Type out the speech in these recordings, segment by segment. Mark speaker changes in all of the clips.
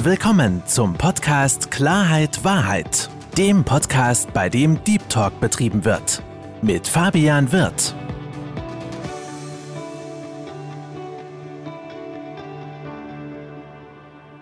Speaker 1: Willkommen zum Podcast Klarheit Wahrheit, dem Podcast, bei dem Deep Talk betrieben wird. Mit Fabian Wirth.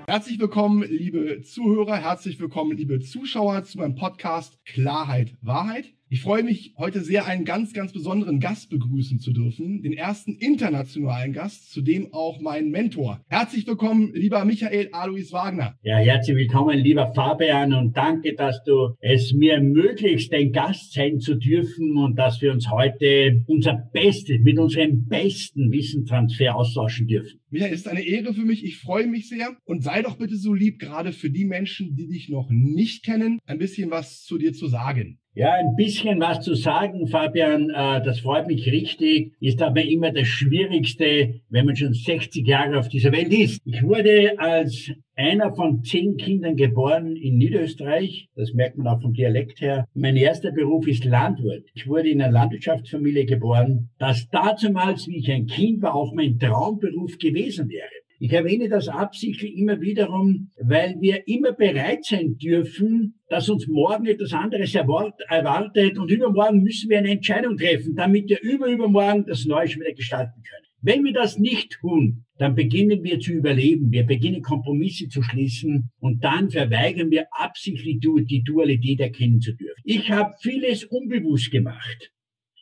Speaker 2: Herzlich willkommen, liebe Zuhörer, herzlich willkommen, liebe Zuschauer zu meinem Podcast Klarheit Wahrheit. Ich freue mich heute sehr, einen ganz, ganz besonderen Gast begrüßen zu dürfen, den ersten internationalen Gast, zudem auch mein Mentor. Herzlich willkommen, lieber Michael Alois Wagner.
Speaker 3: Ja, herzlich willkommen, lieber Fabian, und danke, dass du es mir ermöglicht, dein Gast sein zu dürfen und dass wir uns heute unser Bestes, mit unserem besten Wissentransfer austauschen dürfen.
Speaker 2: Michael, ist eine Ehre für mich. Ich freue mich sehr. Und sei doch bitte so lieb, gerade für die Menschen, die dich noch nicht kennen, ein bisschen was zu dir zu sagen.
Speaker 3: Ja, ein bisschen was zu sagen, Fabian, äh, das freut mich richtig, ist aber immer das Schwierigste, wenn man schon 60 Jahre auf dieser Welt ist. Ich wurde als einer von zehn Kindern geboren in Niederösterreich. Das merkt man auch vom Dialekt her. Mein erster Beruf ist Landwirt. Ich wurde in einer Landwirtschaftsfamilie geboren, das dazumals, wie ich ein Kind war, auch mein Traumberuf gewesen wäre. Ich erwähne das absichtlich immer wiederum, weil wir immer bereit sein dürfen, dass uns morgen etwas anderes erwartet und übermorgen müssen wir eine Entscheidung treffen, damit wir übermorgen das Neue schon wieder gestalten können. Wenn wir das nicht tun, dann beginnen wir zu überleben, wir beginnen Kompromisse zu schließen und dann verweigern wir absichtlich die Dualität erkennen zu dürfen. Ich habe vieles unbewusst gemacht.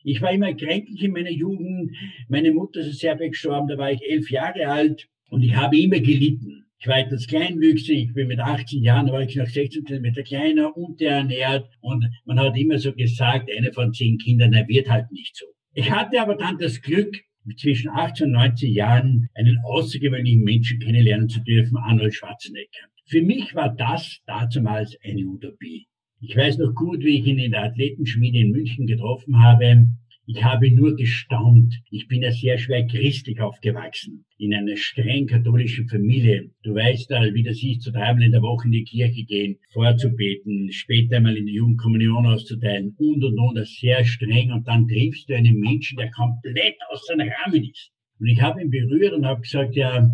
Speaker 3: Ich war immer kränklich in meiner Jugend. Meine Mutter ist sehr gestorben, da war ich elf Jahre alt. Und ich habe immer gelitten. Ich war etwas kleinwüchsig, ich bin mit 18 Jahren, war ich noch 16 Zentimeter kleiner, unterernährt und man hat immer so gesagt, einer von zehn Kindern, er wird halt nicht so. Ich hatte aber dann das Glück, zwischen 18 und 19 Jahren einen außergewöhnlichen Menschen kennenlernen zu dürfen, Arnold Schwarzenegger. Für mich war das damals eine Utopie. Ich weiß noch gut, wie ich ihn in der Athletenschmiede in München getroffen habe. Ich habe nur gestaunt. Ich bin ja sehr schwer christlich aufgewachsen. In einer streng katholischen Familie. Du weißt all, wie das ist, zu dreimal in der Woche in die Kirche gehen, vorzubeten, später einmal in die Jugendkommunion auszuteilen und und und, das sehr streng. Und dann triffst du einen Menschen, der komplett aus seinem Rahmen ist. Und ich habe ihn berührt und habe gesagt, ja,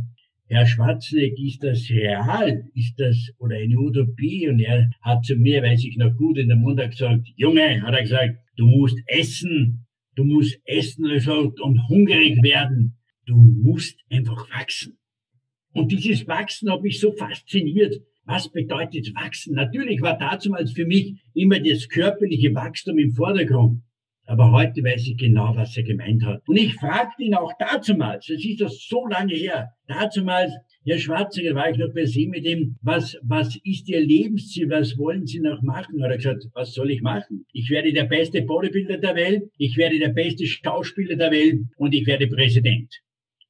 Speaker 3: Herr Schwarzenegger, ist das real? Ist das oder eine Utopie? Und er hat zu mir, weiß ich noch gut, in der Mund gesagt, Junge, hat er gesagt, du musst essen, Du musst essen und hungrig werden. Du musst einfach wachsen. Und dieses Wachsen hat mich so fasziniert. Was bedeutet wachsen? Natürlich war damals für mich immer das körperliche Wachstum im Vordergrund. Aber heute weiß ich genau, was er gemeint hat. Und ich fragte ihn auch damals, es ist das so lange her, damals, Herr Schwarziger, war ich noch bei Sie mit ihm, was, was ist Ihr Lebensziel, was wollen Sie noch machen? Hat er gesagt, was soll ich machen? Ich werde der beste Bodybuilder der Welt, ich werde der beste Schauspieler der Welt und ich werde Präsident.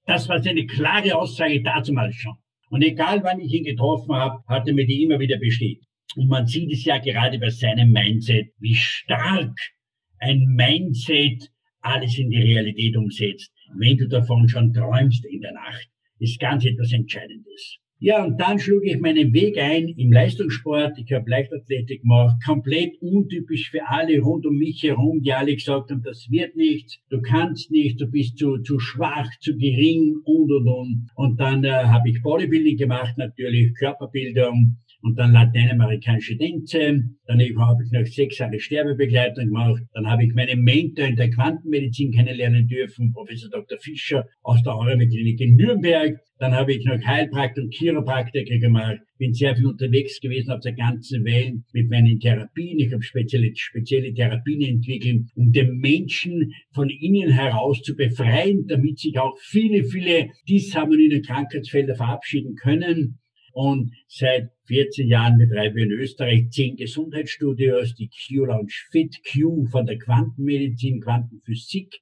Speaker 3: Das war seine klare Aussage dazu mal schon. Und egal wann ich ihn getroffen habe, hat er mir die immer wieder bestätigt. Und man sieht es ja gerade bei seinem Mindset, wie stark ein Mindset alles in die Realität umsetzt, wenn du davon schon träumst in der Nacht ist ganz etwas Entscheidendes. Ja, und dann schlug ich meinen Weg ein im Leistungssport. Ich habe Leichtathletik gemacht, komplett untypisch für alle rund um mich herum, die alle gesagt haben, das wird nichts, du kannst nicht, du bist zu, zu schwach, zu gering und und und. Und dann äh, habe ich Bodybuilding gemacht, natürlich Körperbildung, und dann lateinamerikanische Tänze. Dann habe ich noch sechs Jahre Sterbebegleitung gemacht. Dann habe ich meinen Mentor in der Quantenmedizin kennenlernen dürfen, Professor Dr. Fischer aus der Aurame-Klinik in Nürnberg. Dann habe ich noch Heilpraktiker und Chiropraktiker gemacht. Bin sehr viel unterwegs gewesen auf der ganzen Welt mit meinen Therapien. Ich habe spezielle, spezielle Therapien entwickelt, um den Menschen von innen heraus zu befreien, damit sich auch viele, viele disharmonien Krankheitsfelder verabschieden können. Und seit 14 Jahren betreibe ich in Österreich zehn Gesundheitsstudios, die Q-Lounge Fit, Q von der Quantenmedizin, Quantenphysik,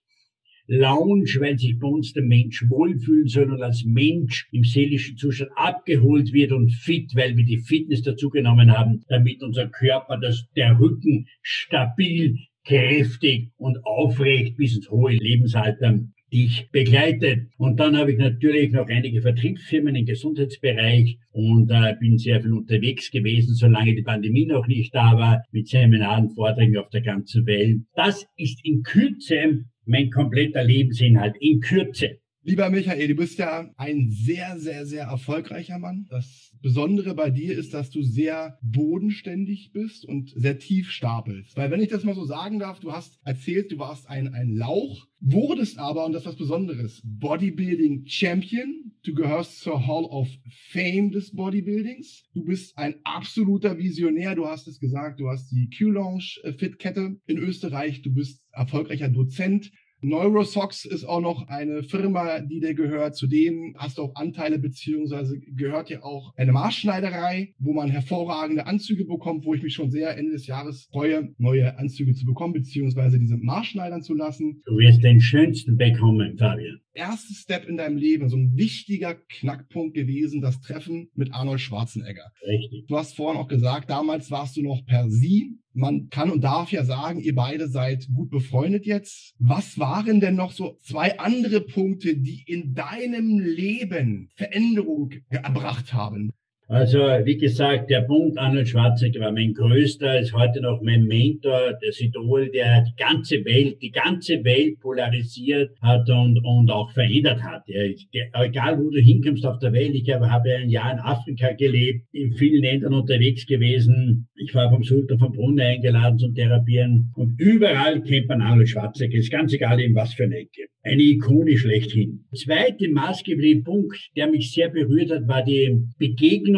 Speaker 3: Lounge, weil sich bei uns der Mensch wohlfühlen soll und als Mensch im seelischen Zustand abgeholt wird und fit, weil wir die Fitness dazugenommen haben, damit unser Körper, das, der Rücken stabil, kräftig und aufrecht bis ins hohe Lebensalter dich begleitet. Und dann habe ich natürlich noch einige Vertriebsfirmen im Gesundheitsbereich und äh, bin sehr viel unterwegs gewesen, solange die Pandemie noch nicht da war, mit Seminaren, Vorträgen auf der ganzen Welt. Das ist in Kürze mein kompletter Lebensinhalt. In Kürze.
Speaker 2: Lieber Michael, du bist ja ein sehr, sehr, sehr erfolgreicher Mann. Das Besondere bei dir ist, dass du sehr bodenständig bist und sehr tief stapelst. Weil wenn ich das mal so sagen darf, du hast erzählt, du warst ein, ein Lauch, wurdest aber, und das ist was Besonderes, Bodybuilding Champion. Du gehörst zur Hall of Fame des Bodybuildings. Du bist ein absoluter Visionär. Du hast es gesagt, du hast die Q-Lounge Fit Kette in Österreich. Du bist erfolgreicher Dozent. Neurosox ist auch noch eine Firma, die dir gehört. Zudem hast du auch Anteile beziehungsweise gehört ja auch eine Maßschneiderei, wo man hervorragende Anzüge bekommt, wo ich mich schon sehr Ende des Jahres freue, neue Anzüge zu bekommen beziehungsweise diese Maßschneidern zu lassen.
Speaker 3: Du wirst den schönsten bekommen, Fabian.
Speaker 2: Erster Step in deinem Leben, so ein wichtiger Knackpunkt gewesen, das Treffen mit Arnold Schwarzenegger.
Speaker 3: Richtig.
Speaker 2: Du hast vorhin auch gesagt, damals warst du noch per Sie man kann und darf ja sagen, ihr beide seid gut befreundet jetzt. Was waren denn noch so zwei andere Punkte, die in deinem Leben Veränderung erbracht haben?
Speaker 3: Also, wie gesagt, der Punkt Arnold Schwarzenegger war mein größter, ist heute noch mein Mentor, das Idol, der die ganze Welt, die ganze Welt polarisiert hat und, und auch verändert hat. Der, der, egal wo du hinkommst auf der Welt, ich habe, habe ein Jahr in Afrika gelebt, in vielen Ländern unterwegs gewesen. Ich war vom Sultan von Brunei eingeladen zum Therapieren und überall kennt man Arnold Schwarzenegger. Ist ganz egal, in was für eine Ecke eine Ikone schlechthin. Zweite maßgebliche Punkt, der mich sehr berührt hat, war die Begegnung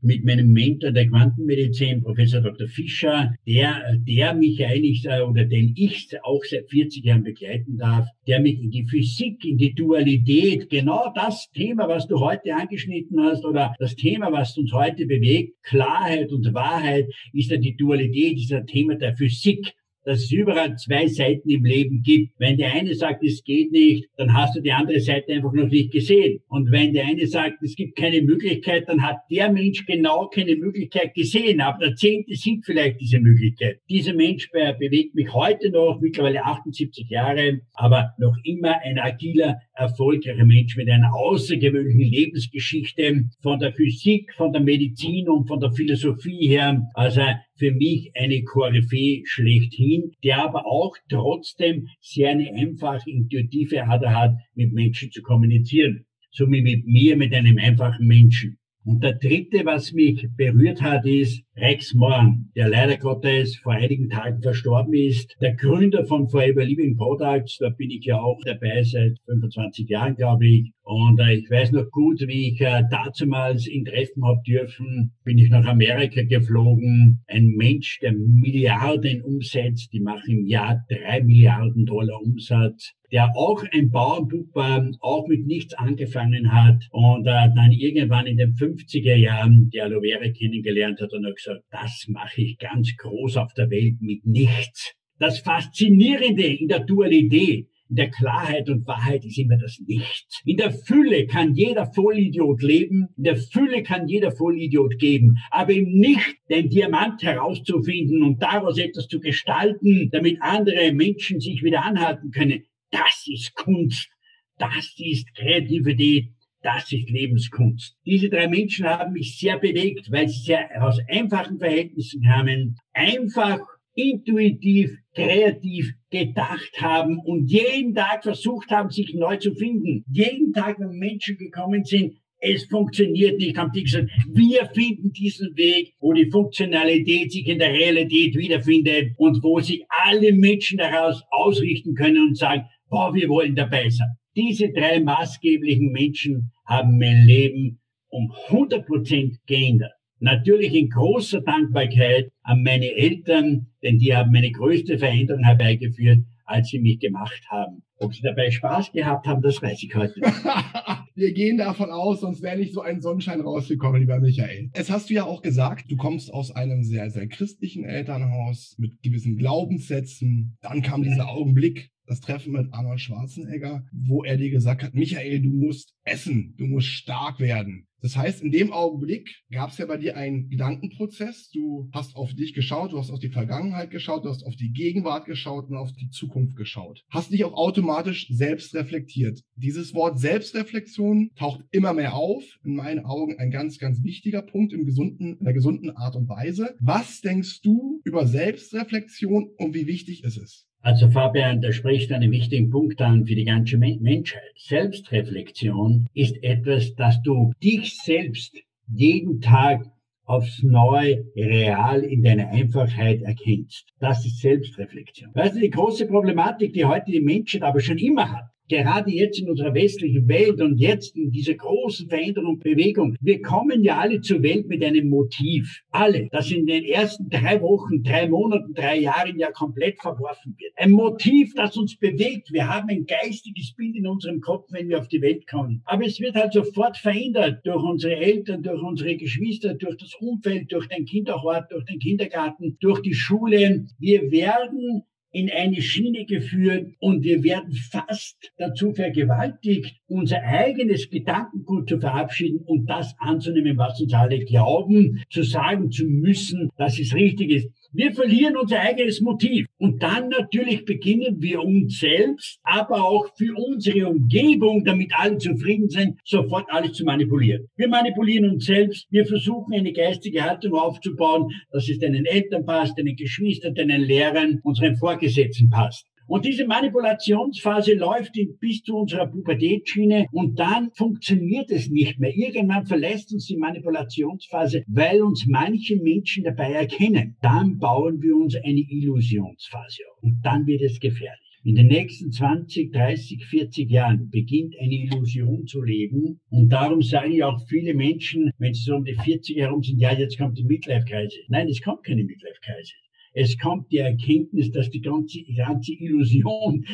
Speaker 3: mit meinem Mentor der Quantenmedizin, Professor Dr. Fischer, der, der mich eigentlich, äh, oder den ich auch seit 40 Jahren begleiten darf, der mich in die Physik, in die Dualität, genau das Thema, was du heute angeschnitten hast, oder das Thema, was uns heute bewegt, Klarheit und Wahrheit, ist ja die Dualität, ist ein Thema der Physik dass es überall zwei Seiten im Leben gibt. Wenn der eine sagt, es geht nicht, dann hast du die andere Seite einfach noch nicht gesehen. Und wenn der eine sagt, es gibt keine Möglichkeit, dann hat der Mensch genau keine Möglichkeit gesehen. Aber der Zehnte sieht vielleicht diese Möglichkeit. Dieser Mensch bewegt mich heute noch, mittlerweile 78 Jahre, aber noch immer ein agiler, erfolgreicher Mensch mit einer außergewöhnlichen Lebensgeschichte von der Physik, von der Medizin und von der Philosophie her. Also für mich eine Koryphäe schlechthin, der aber auch trotzdem sehr eine einfache, intuitive Art hat, mit Menschen zu kommunizieren. So wie mit mir, mit einem einfachen Menschen. Und der dritte, was mich berührt hat, ist Rex Morn, der leider Gottes vor einigen Tagen verstorben ist. Der Gründer von Forever Living Products, da bin ich ja auch dabei seit 25 Jahren, glaube ich. Und äh, ich weiß noch gut, wie ich äh, dazumals ihn treffen habe dürfen, bin ich nach Amerika geflogen. Ein Mensch, der Milliarden umsetzt, die machen im Jahr drei Milliarden Dollar Umsatz, der auch ein Bauernbub war, auch mit nichts angefangen hat und äh, dann irgendwann in den 50er Jahren die Aloe Vera kennengelernt hat und hat gesagt, das mache ich ganz groß auf der Welt mit nichts. Das Faszinierende in der Dualität. In der Klarheit und Wahrheit ist immer das Nichts. In der Fülle kann jeder Vollidiot leben, in der Fülle kann jeder Vollidiot geben, aber im Nicht den Diamant herauszufinden und daraus etwas zu gestalten, damit andere Menschen sich wieder anhalten können, das ist Kunst, das ist Kreativität, das ist Lebenskunst. Diese drei Menschen haben mich sehr bewegt, weil sie sehr aus einfachen Verhältnissen kamen, einfach intuitiv, kreativ gedacht haben und jeden Tag versucht haben, sich neu zu finden. Jeden Tag, wenn Menschen gekommen sind, es funktioniert nicht, haben die gesagt, wir finden diesen Weg, wo die Funktionalität sich in der Realität wiederfindet und wo sich alle Menschen daraus ausrichten können und sagen, boah, wir wollen dabei sein. Diese drei maßgeblichen Menschen haben mein Leben um 100 Prozent geändert. Natürlich in großer Dankbarkeit an meine Eltern, denn die haben meine größte Veränderung herbeigeführt, als sie mich gemacht haben. Ob sie dabei Spaß gehabt haben, das weiß ich heute.
Speaker 2: Wir gehen davon aus, sonst wäre nicht so ein Sonnenschein rausgekommen, lieber Michael. Es hast du ja auch gesagt, du kommst aus einem sehr, sehr christlichen Elternhaus mit gewissen Glaubenssätzen. Dann kam dieser Augenblick, das Treffen mit Arnold Schwarzenegger, wo er dir gesagt hat, Michael, du musst essen, du musst stark werden. Das heißt, in dem Augenblick gab es ja bei dir einen Gedankenprozess. Du hast auf dich geschaut, du hast auf die Vergangenheit geschaut, du hast auf die Gegenwart geschaut und auf die Zukunft geschaut. Hast dich auch automatisch selbst reflektiert. Dieses Wort Selbstreflexion taucht immer mehr auf. In meinen Augen ein ganz, ganz wichtiger Punkt im gesunden, in der gesunden Art und Weise. Was denkst du über Selbstreflexion und wie wichtig ist es?
Speaker 3: Also Fabian, da spricht einen wichtigen Punkt an für die ganze Menschheit. Selbstreflexion ist etwas, dass du dich selbst jeden Tag aufs Neue real in deiner Einfachheit erkennst. Das ist Selbstreflexion. Weißt du, die große Problematik, die heute die Menschheit aber schon immer hat, gerade jetzt in unserer westlichen Welt und jetzt in dieser großen Veränderung und Bewegung, wir kommen ja alle zur Welt mit einem Motiv. Alle. Das in den ersten drei Wochen, drei Monaten, drei Jahren ja komplett verworfen wird. Ein Motiv, das uns bewegt. Wir haben ein geistiges Bild in unserem Kopf, wenn wir auf die Welt kommen. Aber es wird halt sofort verändert durch unsere Eltern, durch unsere Geschwister, durch das Umfeld, durch den Kinderhort, durch den Kindergarten, durch die Schule. Wir werden in eine Schiene geführt und wir werden fast dazu vergewaltigt, unser eigenes Gedankengut zu verabschieden und das anzunehmen, was uns alle glauben, zu sagen zu müssen, dass es richtig ist. Wir verlieren unser eigenes Motiv. Und dann natürlich beginnen wir uns selbst, aber auch für unsere Umgebung, damit alle zufrieden sind, sofort alles zu manipulieren. Wir manipulieren uns selbst. Wir versuchen eine geistige Haltung aufzubauen, dass es deinen Eltern passt, deinen Geschwistern, deinen Lehrern, unseren Vorgesetzten passt. Und diese Manipulationsphase läuft bis zu unserer Pubertätschiene und dann funktioniert es nicht mehr. Irgendwann verlässt uns die Manipulationsphase, weil uns manche Menschen dabei erkennen. Dann bauen wir uns eine Illusionsphase auf und dann wird es gefährlich. In den nächsten 20, 30, 40 Jahren beginnt eine Illusion zu leben. Und darum sagen ja auch viele Menschen, wenn sie so um die 40 herum sind, ja, jetzt kommt die Midlife-Kreise. Nein, es kommt keine Midlife-Kreise. Es kommt die Erkenntnis, dass die ganze, ganze Illusion,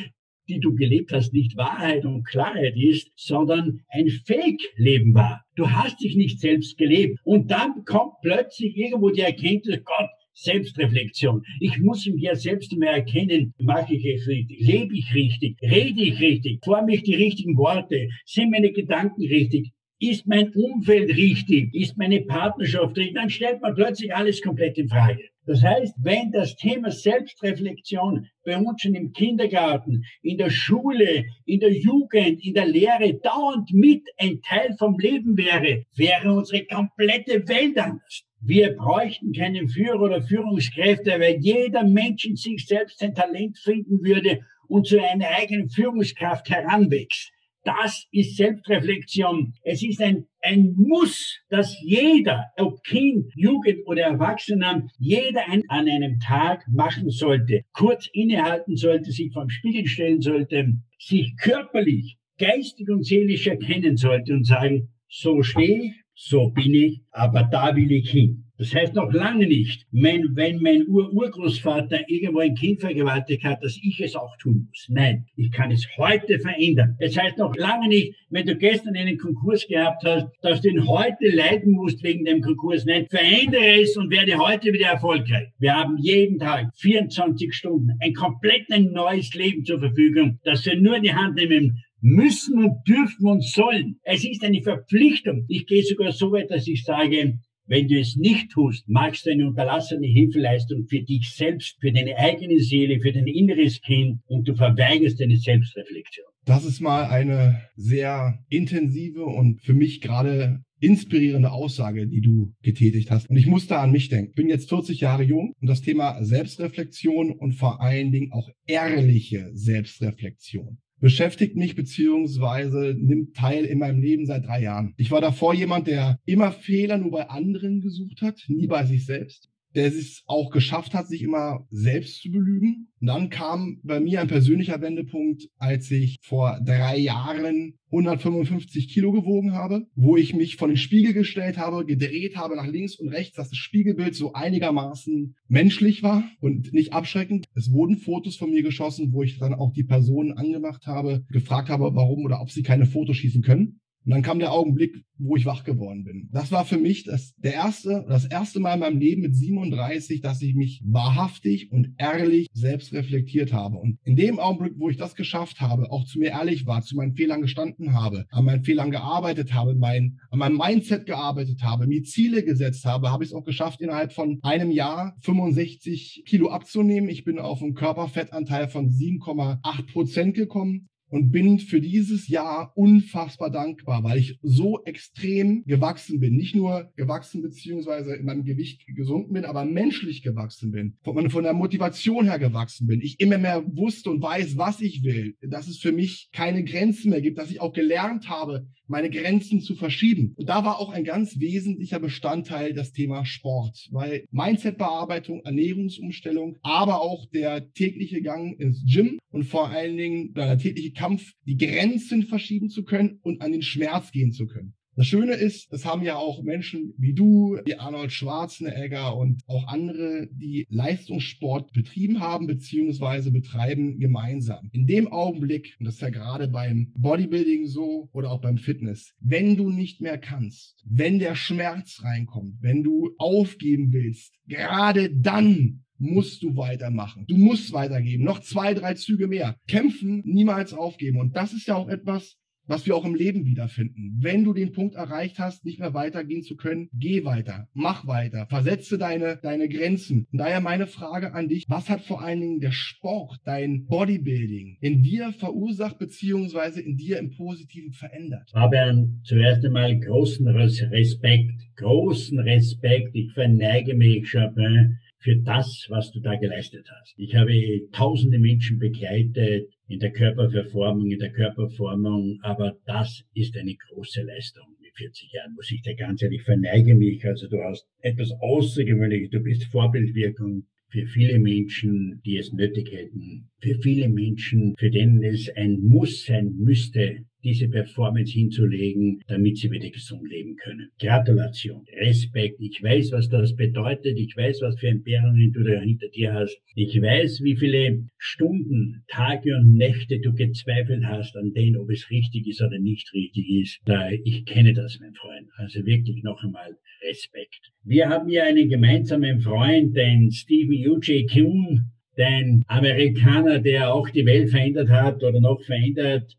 Speaker 3: die du gelebt hast, nicht Wahrheit und Klarheit ist, sondern ein Fake-Leben war. Du hast dich nicht selbst gelebt. Und dann kommt plötzlich irgendwo die Erkenntnis, Gott, Selbstreflexion. Ich muss mir selbst mehr erkennen, mache ich es richtig, lebe ich richtig, rede ich richtig, forme ich die richtigen Worte, sind meine Gedanken richtig, ist mein Umfeld richtig, ist meine Partnerschaft richtig, dann stellt man plötzlich alles komplett in Frage. Das heißt, wenn das Thema Selbstreflexion bei uns schon im Kindergarten, in der Schule, in der Jugend, in der Lehre dauernd mit ein Teil vom Leben wäre, wäre unsere komplette Welt anders. Wir bräuchten keinen Führer oder Führungskräfte, weil jeder Mensch in sich selbst ein Talent finden würde und zu einer eigenen Führungskraft heranwächst. Das ist Selbstreflexion. Es ist ein, ein Muss, dass jeder, ob Kind, Jugend oder Erwachsener, jeder ein, an einem Tag machen sollte. Kurz innehalten sollte, sich vom Spiegel stellen sollte, sich körperlich, geistig und seelisch erkennen sollte und sagen, so stehe ich, so bin ich, aber da will ich hin. Das heißt noch lange nicht, wenn, wenn mein Ur-Urgroßvater irgendwo ein Kind vergewaltigt hat, dass ich es auch tun muss. Nein, ich kann es heute verändern. Das heißt noch lange nicht, wenn du gestern einen Konkurs gehabt hast, dass du ihn heute leiden musst wegen dem Konkurs. Nein, verändere es und werde heute wieder erfolgreich. Wir haben jeden Tag 24 Stunden ein komplett ein neues Leben zur Verfügung, das wir nur in die Hand nehmen müssen und dürfen und sollen. Es ist eine Verpflichtung. Ich gehe sogar so weit, dass ich sage, wenn du es nicht tust, machst du eine unterlassene Hilfeleistung für dich selbst, für deine eigene Seele, für dein inneres Kind und du verweigerst deine Selbstreflexion.
Speaker 2: Das ist mal eine sehr intensive und für mich gerade inspirierende Aussage, die du getätigt hast. Und ich muss da an mich denken. Ich bin jetzt 40 Jahre jung und das Thema Selbstreflexion und vor allen Dingen auch ehrliche Selbstreflexion beschäftigt mich beziehungsweise nimmt teil in meinem Leben seit drei Jahren. Ich war davor jemand, der immer Fehler nur bei anderen gesucht hat, nie bei sich selbst der es auch geschafft hat, sich immer selbst zu belügen. Und dann kam bei mir ein persönlicher Wendepunkt, als ich vor drei Jahren 155 Kilo gewogen habe, wo ich mich vor den Spiegel gestellt habe, gedreht habe nach links und rechts, dass das Spiegelbild so einigermaßen menschlich war und nicht abschreckend. Es wurden Fotos von mir geschossen, wo ich dann auch die Personen angemacht habe, gefragt habe, warum oder ob sie keine Fotos schießen können. Und dann kam der Augenblick, wo ich wach geworden bin. Das war für mich das, der erste, das erste Mal in meinem Leben mit 37, dass ich mich wahrhaftig und ehrlich selbst reflektiert habe. Und in dem Augenblick, wo ich das geschafft habe, auch zu mir ehrlich war, zu meinen Fehlern gestanden habe, an meinen Fehlern gearbeitet habe, mein, an meinem Mindset gearbeitet habe, mir Ziele gesetzt habe, habe ich es auch geschafft, innerhalb von einem Jahr 65 Kilo abzunehmen. Ich bin auf einen Körperfettanteil von 7,8 Prozent gekommen und bin für dieses Jahr unfassbar dankbar, weil ich so extrem gewachsen bin. Nicht nur gewachsen beziehungsweise in meinem Gewicht gesunken bin, aber menschlich gewachsen bin. Von, von der Motivation her gewachsen bin. Ich immer mehr wusste und weiß, was ich will. Dass es für mich keine Grenzen mehr gibt, dass ich auch gelernt habe, meine Grenzen zu verschieben. Und da war auch ein ganz wesentlicher Bestandteil das Thema Sport, weil Mindsetbearbeitung, Ernährungsumstellung, aber auch der tägliche Gang ins Gym und vor allen Dingen der tägliche Kampf, die Grenzen verschieben zu können und an den Schmerz gehen zu können. Das Schöne ist, das haben ja auch Menschen wie du, wie Arnold Schwarzenegger und auch andere, die Leistungssport betrieben haben beziehungsweise betreiben gemeinsam. In dem Augenblick, und das ist ja gerade beim Bodybuilding so oder auch beim Fitness, wenn du nicht mehr kannst, wenn der Schmerz reinkommt, wenn du aufgeben willst, gerade dann musst du weitermachen. Du musst weitergeben. Noch zwei, drei Züge mehr. Kämpfen, niemals aufgeben. Und das ist ja auch etwas, was wir auch im Leben wiederfinden. Wenn du den Punkt erreicht hast, nicht mehr weitergehen zu können, geh weiter, mach weiter, versetze deine, deine Grenzen. Und daher meine Frage an dich, was hat vor allen Dingen der Sport, dein Bodybuilding in dir verursacht, beziehungsweise in dir im Positiven verändert?
Speaker 3: Fabian, zuerst einmal großen Respekt, großen Respekt. Ich verneige mich, Chopin, für das, was du da geleistet hast. Ich habe tausende Menschen begleitet in der Körperverformung, in der Körperformung, aber das ist eine große Leistung. Mit 40 Jahren muss ich dir ganz ehrlich verneige mich. Also du hast etwas Außergewöhnliches, du bist Vorbildwirkung für viele Menschen, die es nötig hätten, für viele Menschen, für denen es ein Muss sein müsste, diese Performance hinzulegen, damit sie wieder gesund leben können. Gratulation, Respekt. Ich weiß, was das bedeutet. Ich weiß, was für Entbehrungen du da hinter dir hast. Ich weiß, wie viele Stunden, Tage und Nächte du gezweifelt hast an denen, ob es richtig ist oder nicht richtig ist. Ich kenne das, mein Freund. Also wirklich noch einmal Respekt. Wir haben ja einen gemeinsamen Freund, den Stephen U.J. Kuhn, den Amerikaner, der auch die Welt verändert hat oder noch verändert.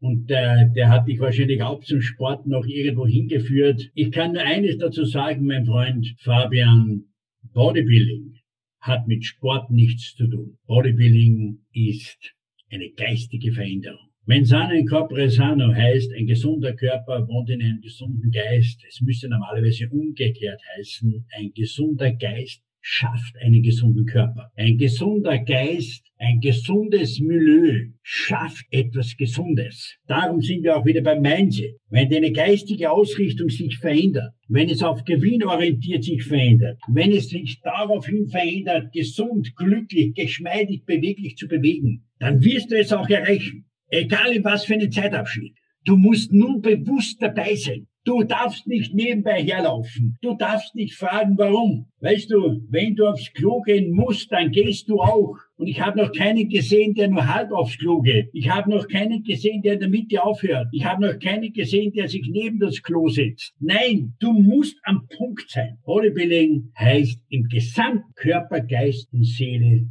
Speaker 3: Und äh, der hat dich wahrscheinlich auch zum Sport noch irgendwo hingeführt. Ich kann nur eines dazu sagen, mein Freund Fabian. Bodybuilding hat mit Sport nichts zu tun. Bodybuilding ist eine geistige Veränderung. Mensana in corpore sano heißt, ein gesunder Körper wohnt in einem gesunden Geist. Es müsste normalerweise umgekehrt heißen, ein gesunder Geist schafft einen gesunden Körper. Ein gesunder Geist, ein gesundes Milieu schafft etwas Gesundes. Darum sind wir auch wieder beim Mindset. Wenn deine geistige Ausrichtung sich verändert, wenn es auf Gewinn orientiert sich verändert, wenn es sich daraufhin verändert, gesund, glücklich, geschmeidig, beweglich zu bewegen, dann wirst du es auch erreichen. Egal in was für einen Zeitabschnitt. Du musst nun bewusst dabei sein. Du darfst nicht nebenbei herlaufen. Du darfst nicht fragen, warum. Weißt du, wenn du aufs Klo gehen musst, dann gehst du auch. Und ich habe noch keinen gesehen, der nur halb aufs Klo geht. Ich habe noch keinen gesehen, der in der Mitte aufhört. Ich habe noch keinen gesehen, der sich neben das Klo setzt. Nein, du musst am Punkt sein. Bodybuilding heißt im gesamten Körper, Geist und Seele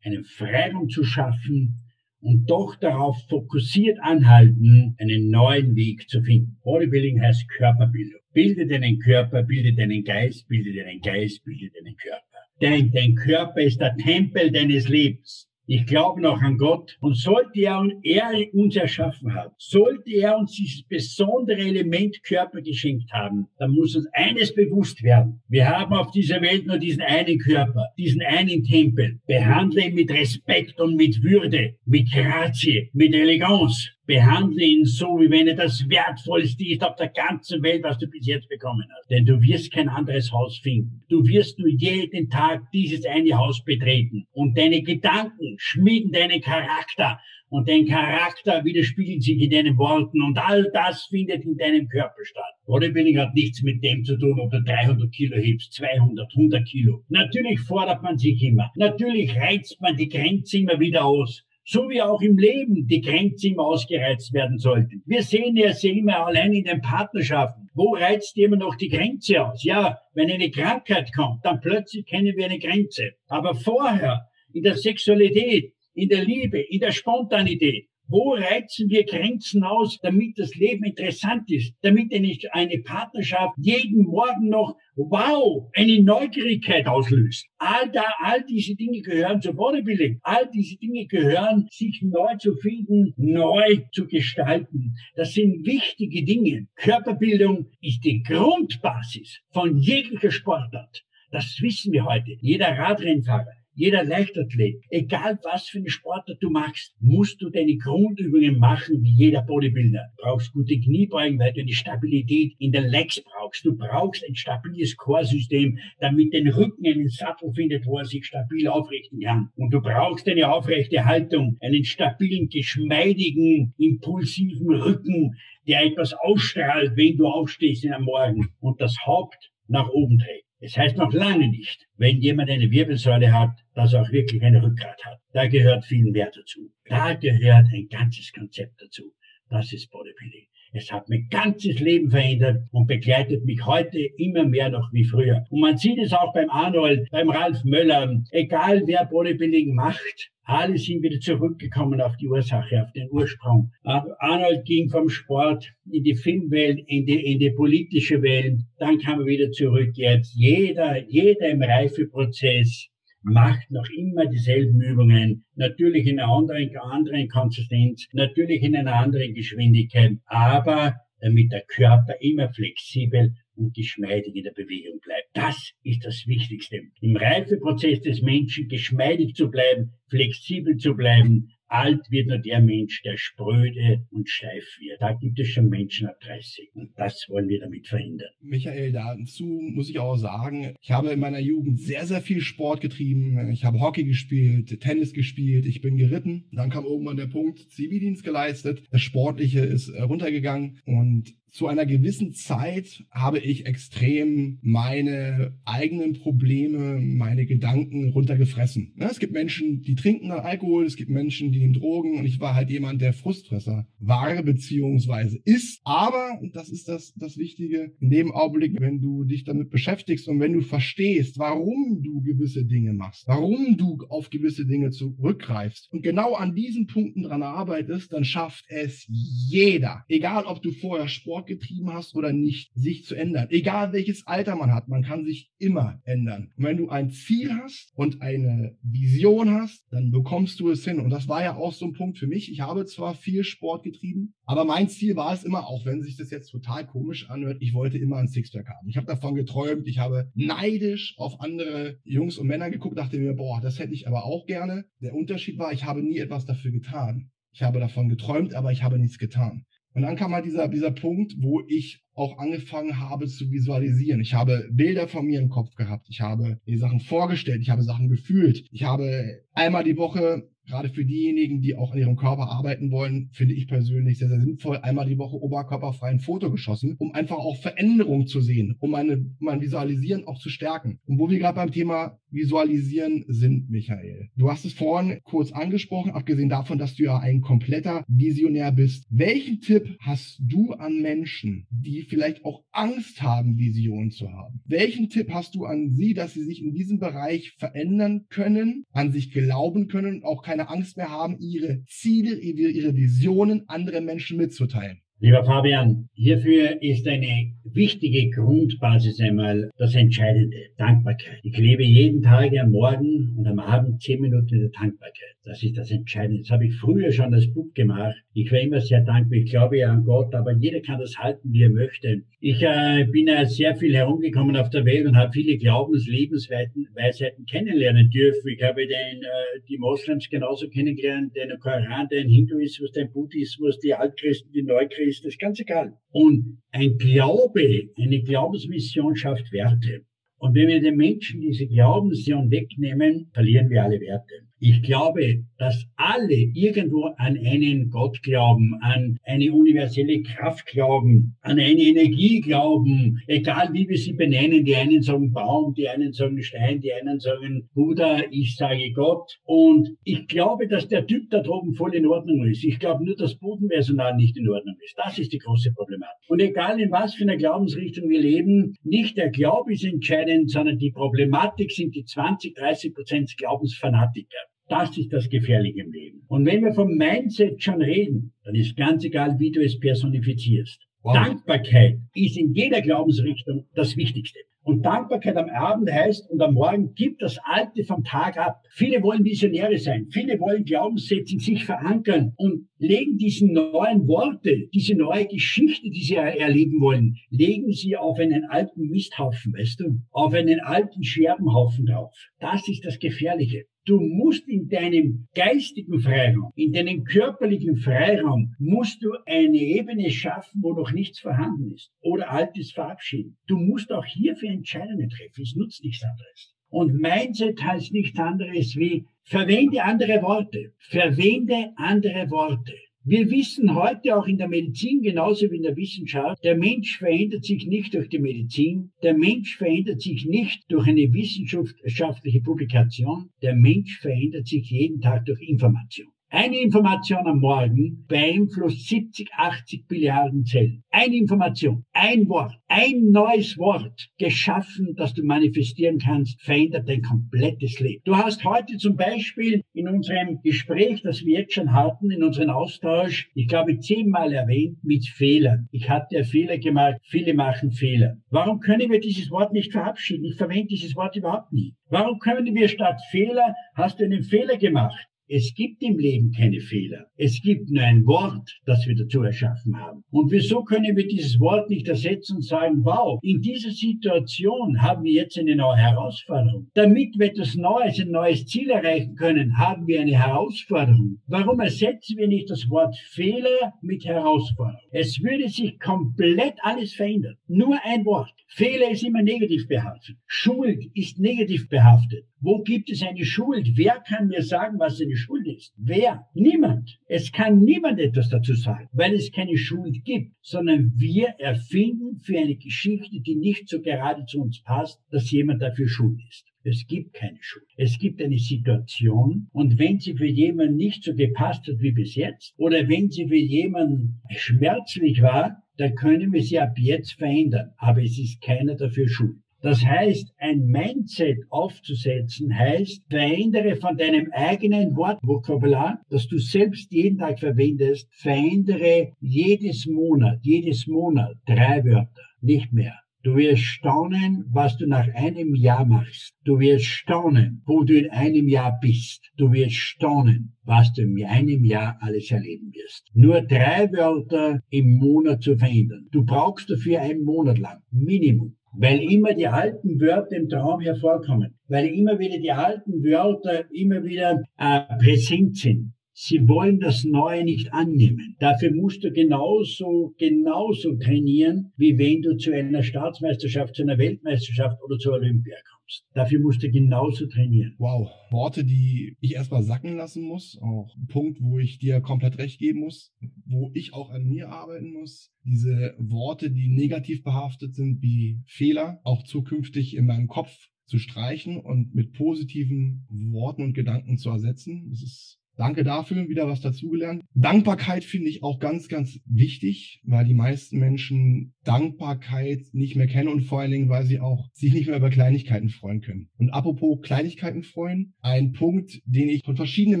Speaker 3: einen Freiraum zu schaffen, und doch darauf fokussiert anhalten, einen neuen Weg zu finden. Bodybuilding heißt Körperbildung. Bilde deinen Körper, bilde deinen Geist, bilde deinen Geist, bilde deinen Körper. Dein, dein Körper ist der Tempel deines Lebens. Ich glaube noch an Gott. Und sollte er, er uns erschaffen hat, sollte er uns dieses besondere Element Körper geschenkt haben, dann muss uns eines bewusst werden. Wir haben auf dieser Welt nur diesen einen Körper, diesen einen Tempel. Behandle ihn mit Respekt und mit Würde, mit Grazie, mit Eleganz. Behandle ihn so, wie wenn er das Wertvollste ist auf der ganzen Welt, was du bis jetzt bekommen hast. Denn du wirst kein anderes Haus finden. Du wirst nur jeden Tag dieses eine Haus betreten. Und deine Gedanken schmieden deinen Charakter. Und dein Charakter widerspiegelt sich in deinen Worten. Und all das findet in deinem Körper statt. Bodybuilding hat nichts mit dem zu tun, ob du 300 Kilo hebst, 200, 100 Kilo. Natürlich fordert man sich immer. Natürlich reizt man die Grenze immer wieder aus so wie auch im Leben die Grenzen immer ausgereizt werden sollten. Wir sehen ja sehr immer allein in den Partnerschaften. Wo reizt jemand noch die Grenze aus? Ja, wenn eine Krankheit kommt, dann plötzlich kennen wir eine Grenze. Aber vorher, in der Sexualität, in der Liebe, in der Spontanität, Wo reizen wir Grenzen aus, damit das Leben interessant ist, damit eine, eine Partnerschaft jeden Morgen noch, wow, eine Neugierigkeit auslöst. All da, all diese Dinge gehören zur Bodybuilding. All diese Dinge gehören, sich neu zu finden, neu zu gestalten. Das sind wichtige Dinge. Körperbildung ist die Grundbasis von jeglicher Sportart. Das wissen wir heute. Jeder Radrennfahrer, jeder Leichtathlet, egal was für eine Sportart du machst, musst du deine Grundübungen machen wie jeder Bodybuilder. Du brauchst gute Kniebeugen, weil du eine Stabilität in den Legs brauchst. Du brauchst ein stabiles Chorsystem, damit dein Rücken einen Sattel findet, wo er sich stabil aufrichten kann. Und du brauchst eine aufrechte Haltung, einen stabilen, geschmeidigen, impulsiven Rücken, der etwas ausstrahlt, wenn du aufstehst in am Morgen und das Haupt nach oben trägt. Es heißt noch lange nicht, wenn jemand eine Wirbelsäule hat, dass er auch wirklich ein Rückgrat hat. Da gehört viel mehr dazu. Da gehört ein ganzes Konzept dazu. Das ist Bodybuilding. Es hat mein ganzes Leben verändert und begleitet mich heute immer mehr noch wie früher. Und man sieht es auch beim Arnold, beim Ralf Möller, egal wer Bodybuilding macht, alle sind wieder zurückgekommen auf die Ursache, auf den Ursprung. Arnold ging vom Sport in die Filmwelt, in die, in die politische Welt, dann kam er wieder zurück jetzt. Jeder, jeder im Reifeprozess macht noch immer dieselben Übungen, natürlich in einer anderen, anderen Konsistenz, natürlich in einer anderen Geschwindigkeit, aber damit der Körper immer flexibel und geschmeidig in der Bewegung bleibt. Das ist das Wichtigste. Im Reifeprozess des Menschen geschmeidig zu bleiben, flexibel zu bleiben, Alt wird nur der Mensch, der spröde und steif wird. Da gibt es schon Menschen ab 30 und das wollen wir damit verhindern.
Speaker 2: Michael, dazu muss ich auch sagen, ich habe in meiner Jugend sehr, sehr viel Sport getrieben. Ich habe Hockey gespielt, Tennis gespielt, ich bin geritten. Dann kam irgendwann der Punkt, Zivildienst geleistet. Das Sportliche ist äh, runtergegangen und zu einer gewissen Zeit habe ich extrem meine eigenen Probleme, meine Gedanken runtergefressen. Es gibt Menschen, die trinken Alkohol, es gibt Menschen, die nehmen Drogen und ich war halt jemand, der Frustfresser war beziehungsweise ist. Aber, und das ist das, das Wichtige, in dem Augenblick, wenn du dich damit beschäftigst und wenn du verstehst, warum du gewisse Dinge machst, warum du auf gewisse Dinge zurückgreifst und genau an diesen Punkten dran arbeitest, dann schafft es jeder. Egal, ob du vorher Sport Sport getrieben hast oder nicht, sich zu ändern. Egal welches Alter man hat, man kann sich immer ändern. Und wenn du ein Ziel hast und eine Vision hast, dann bekommst du es hin. Und das war ja auch so ein Punkt für mich. Ich habe zwar viel Sport getrieben, aber mein Ziel war es immer, auch wenn sich das jetzt total komisch anhört, ich wollte immer ein Sixpack haben. Ich habe davon geträumt, ich habe neidisch auf andere Jungs und Männer geguckt, dachte mir, boah, das hätte ich aber auch gerne. Der Unterschied war, ich habe nie etwas dafür getan. Ich habe davon geträumt, aber ich habe nichts getan. Und dann kam halt dieser, dieser Punkt, wo ich auch angefangen habe zu visualisieren. Ich habe Bilder von mir im Kopf gehabt. Ich habe mir Sachen vorgestellt. Ich habe Sachen gefühlt. Ich habe einmal die Woche gerade für diejenigen, die auch an ihrem Körper arbeiten wollen, finde ich persönlich sehr, sehr sinnvoll, einmal die Woche oberkörperfrei ein Foto geschossen, um einfach auch Veränderungen zu sehen, um meine, mein Visualisieren auch zu stärken. Und wo wir gerade beim Thema Visualisieren sind, Michael. Du hast es vorhin kurz angesprochen, abgesehen davon, dass du ja ein kompletter Visionär bist. Welchen Tipp hast du an Menschen, die vielleicht auch Angst haben, Visionen zu haben? Welchen Tipp hast du an sie, dass sie sich in diesem Bereich verändern können, an sich glauben können und auch keine Angst mehr haben, ihre Ziele, ihre Visionen anderen Menschen mitzuteilen.
Speaker 3: Lieber Fabian, hierfür ist eine wichtige Grundbasis einmal das Entscheidende, Dankbarkeit. Ich lebe jeden Tag am Morgen und am Abend zehn Minuten in der Dankbarkeit. Das ist das Entscheidende. Das habe ich früher schon als Buch gemacht. Ich war immer sehr dankbar. Ich glaube ja an Gott, aber jeder kann das halten, wie er möchte. Ich äh, bin ja sehr viel herumgekommen auf der Welt und habe viele Glaubens-, Lebensweisheiten kennenlernen dürfen. Ich habe den, äh, die Moslems genauso kennengelernt, den Koran, den Hinduismus, den Buddhismus, die Altchristen, die Neuchristen, das ist ganz egal. Und ein Glaube, eine Glaubensmission schafft Werte. Und wenn wir den Menschen diese Glaubensmission wegnehmen, verlieren wir alle Werte. Ich glaube, dass alle irgendwo an einen Gott glauben, an eine universelle Kraft glauben, an eine Energie glauben, egal wie wir sie benennen. Die einen sagen Baum, die einen sagen Stein, die einen sagen Buddha, ich sage Gott. Und ich glaube, dass der Typ da droben voll in Ordnung ist. Ich glaube nur, dass Bodenpersonal nicht in Ordnung ist. Das ist die große Problematik. Und egal in was für einer Glaubensrichtung wir leben, nicht der Glaube ist entscheidend, sondern die Problematik sind die 20, 30 Prozent Glaubensfanatiker. Das ist das Gefährliche im Leben. Und wenn wir vom Mindset schon reden, dann ist ganz egal, wie du es personifizierst. Wow. Dankbarkeit ist in jeder Glaubensrichtung das Wichtigste. Und Dankbarkeit am Abend heißt und am Morgen gibt das Alte vom Tag ab. Viele wollen Visionäre sein. Viele wollen Glaubenssätze in sich verankern und legen diese neuen Worte, diese neue Geschichte, die sie erleben wollen, legen sie auf einen alten Misthaufen, weißt du? Auf einen alten Scherbenhaufen drauf. Das ist das Gefährliche. Du musst in deinem geistigen Freiraum, in deinem körperlichen Freiraum, musst du eine Ebene schaffen, wo noch nichts vorhanden ist oder Altes verabschieden. Du musst auch hierfür Entscheidungen treffen. Es nutzt nichts anderes. Und Mindset heißt nichts anderes wie verwende andere Worte. Verwende andere Worte. Wir wissen heute auch in der Medizin genauso wie in der Wissenschaft, der Mensch verändert sich nicht durch die Medizin, der Mensch verändert sich nicht durch eine wissenschaftliche Publikation, der Mensch verändert sich jeden Tag durch Information. Eine Information am Morgen beeinflusst 70, 80 Milliarden Zellen. Eine Information, ein Wort, ein neues Wort geschaffen, das du manifestieren kannst, verändert dein komplettes Leben. Du hast heute zum Beispiel in unserem Gespräch, das wir jetzt schon hatten, in unserem Austausch, ich glaube zehnmal erwähnt, mit Fehlern. Ich hatte ja Fehler gemacht, viele machen Fehler. Warum können wir dieses Wort nicht verabschieden? Ich verwende dieses Wort überhaupt nie. Warum können wir statt Fehler, hast du einen Fehler gemacht? Es gibt im Leben keine Fehler. Es gibt nur ein Wort, das wir dazu erschaffen haben. Und wieso können wir dieses Wort nicht ersetzen und sagen, wow, in dieser Situation haben wir jetzt eine neue Herausforderung. Damit wir etwas Neues, ein neues Ziel erreichen können, haben wir eine Herausforderung. Warum ersetzen wir nicht das Wort Fehler mit Herausforderung? Es würde sich komplett alles verändern. Nur ein Wort. Fehler ist immer negativ behaftet. Schuld ist negativ behaftet. Wo gibt es eine Schuld? Wer kann mir sagen, was eine Schuld ist? Wer? Niemand. Es kann niemand etwas dazu sagen, weil es keine Schuld gibt, sondern wir erfinden für eine Geschichte, die nicht so gerade zu uns passt, dass jemand dafür schuld ist. Es gibt keine Schuld. Es gibt eine Situation und wenn sie für jemanden nicht so gepasst hat wie bis jetzt oder wenn sie für jemanden schmerzlich war, dann können wir sie ab jetzt verändern. Aber es ist keiner dafür schuld. Das heißt, ein Mindset aufzusetzen heißt, verändere von deinem eigenen Wortvokabular, das du selbst jeden Tag verwendest, verändere jedes Monat, jedes Monat drei Wörter, nicht mehr. Du wirst staunen, was du nach einem Jahr machst. Du wirst staunen, wo du in einem Jahr bist. Du wirst staunen, was du in einem Jahr alles erleben wirst. Nur drei Wörter im Monat zu verändern. Du brauchst dafür einen Monat lang, Minimum weil immer die alten Wörter im Traum hervorkommen, weil immer wieder die alten Wörter immer wieder äh, präsent sind. Sie wollen das Neue nicht annehmen. Dafür musst du genauso, genauso trainieren, wie wenn du zu einer Staatsmeisterschaft, zu einer Weltmeisterschaft oder zur Olympia kommst. Dafür musst du genauso trainieren.
Speaker 2: Wow. Worte, die ich erstmal sacken lassen muss. Auch ein Punkt, wo ich dir komplett recht geben muss, wo ich auch an mir arbeiten muss. Diese Worte, die negativ behaftet sind, wie Fehler, auch zukünftig in meinem Kopf zu streichen und mit positiven Worten und Gedanken zu ersetzen. Das ist Danke dafür, wieder was dazugelernt. Dankbarkeit finde ich auch ganz, ganz wichtig, weil die meisten Menschen Dankbarkeit nicht mehr kennen und vor allen Dingen, weil sie auch sich nicht mehr über Kleinigkeiten freuen können. Und apropos Kleinigkeiten freuen, ein Punkt, den ich von verschiedenen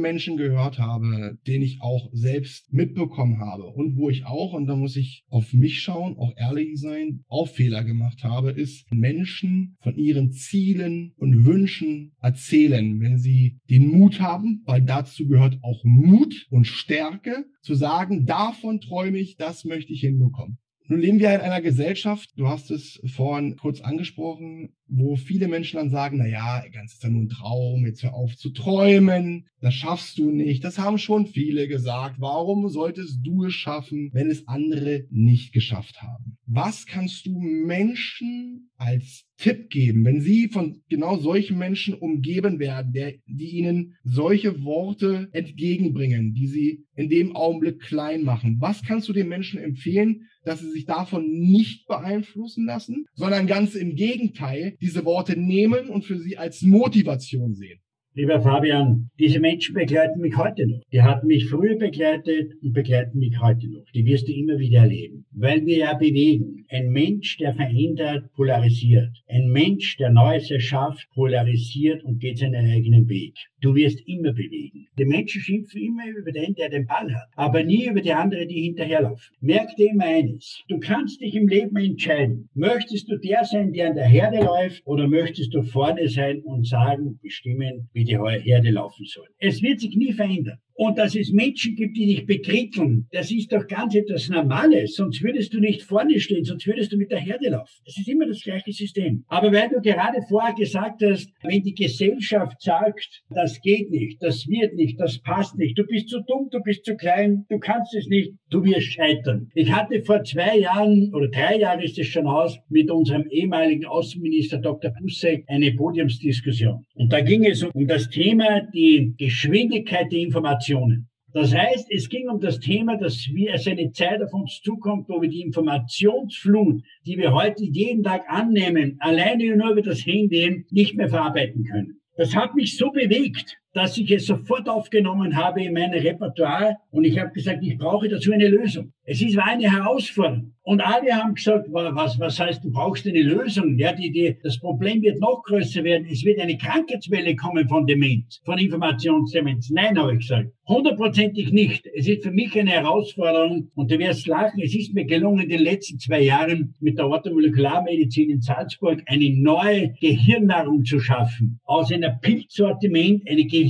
Speaker 2: Menschen gehört habe, den ich auch selbst mitbekommen habe und wo ich auch, und da muss ich auf mich schauen, auch ehrlich sein, auch Fehler gemacht habe, ist Menschen von ihren Zielen und Wünschen erzählen, wenn sie den Mut haben, weil dazu gehört gehört auch Mut und Stärke zu sagen, davon träume ich, das möchte ich hinbekommen. Nun leben wir in einer Gesellschaft, du hast es vorhin kurz angesprochen, wo viele Menschen dann sagen, na ja, ganz ist ja nur ein Traum, jetzt hör auf zu träumen, das schaffst du nicht. Das haben schon viele gesagt. Warum solltest du es schaffen, wenn es andere nicht geschafft haben? Was kannst du Menschen als Tipp geben, wenn sie von genau solchen Menschen umgeben werden, der, die ihnen solche Worte entgegenbringen, die sie in dem Augenblick klein machen? Was kannst du den Menschen empfehlen, dass sie sich davon nicht beeinflussen lassen, sondern ganz im Gegenteil diese Worte nehmen und für sie als Motivation sehen.
Speaker 3: Lieber Fabian, diese Menschen begleiten mich heute noch. Die hatten mich früher begleitet und begleiten mich heute noch. Die wirst du immer wieder erleben. Weil wir ja bewegen. Ein Mensch, der verändert, polarisiert. Ein Mensch, der Neues erschafft, polarisiert und geht seinen eigenen Weg. Du wirst immer bewegen. Die Menschen schimpfen immer über den, der den Ball hat, aber nie über die anderen, die hinterherlaufen. Merk dir immer eines. Du kannst dich im Leben entscheiden. Möchtest du der sein, der an der Herde läuft, oder möchtest du vorne sein und sagen, bestimmen, wie die Herde laufen soll? Es wird sich nie verändern. Und dass es Menschen gibt, die dich bekritteln, das ist doch ganz etwas Normales. Sonst würdest du nicht vorne stehen, sonst würdest du mit der Herde laufen. Das ist immer das gleiche System. Aber weil du gerade vorher gesagt hast, wenn die Gesellschaft sagt, das geht nicht, das wird nicht, das passt nicht, du bist zu dumm, du bist zu klein, du kannst es nicht, du wirst scheitern. Ich hatte vor zwei Jahren oder drei Jahren ist es schon aus mit unserem ehemaligen Außenminister Dr. Busseck eine Podiumsdiskussion. Und da ging es um das Thema die Geschwindigkeit der Information Informationen. Das heißt, es ging um das Thema, dass wir es eine Zeit auf uns zukommt, wo wir die Informationsflut, die wir heute jeden Tag annehmen, alleine nur über das Handy nicht mehr verarbeiten können. Das hat mich so bewegt, dass ich es sofort aufgenommen habe in mein Repertoire und ich habe gesagt, ich brauche dazu eine Lösung. Es ist eine Herausforderung. Und alle haben gesagt, was, was heißt, du brauchst eine Lösung? Ja, die, die, das Problem wird noch größer werden. Es wird eine Krankheitswelle kommen von Demenz, von Informationsdemenz. Nein, habe ich gesagt. Hundertprozentig nicht. Es ist für mich eine Herausforderung und du wirst lachen. Es ist mir gelungen, in den letzten zwei Jahren mit der Orthomolekularmedizin in Salzburg eine neue Gehirnnahrung zu schaffen. Aus einer Pilzsortiment eine Gehirnnahrung,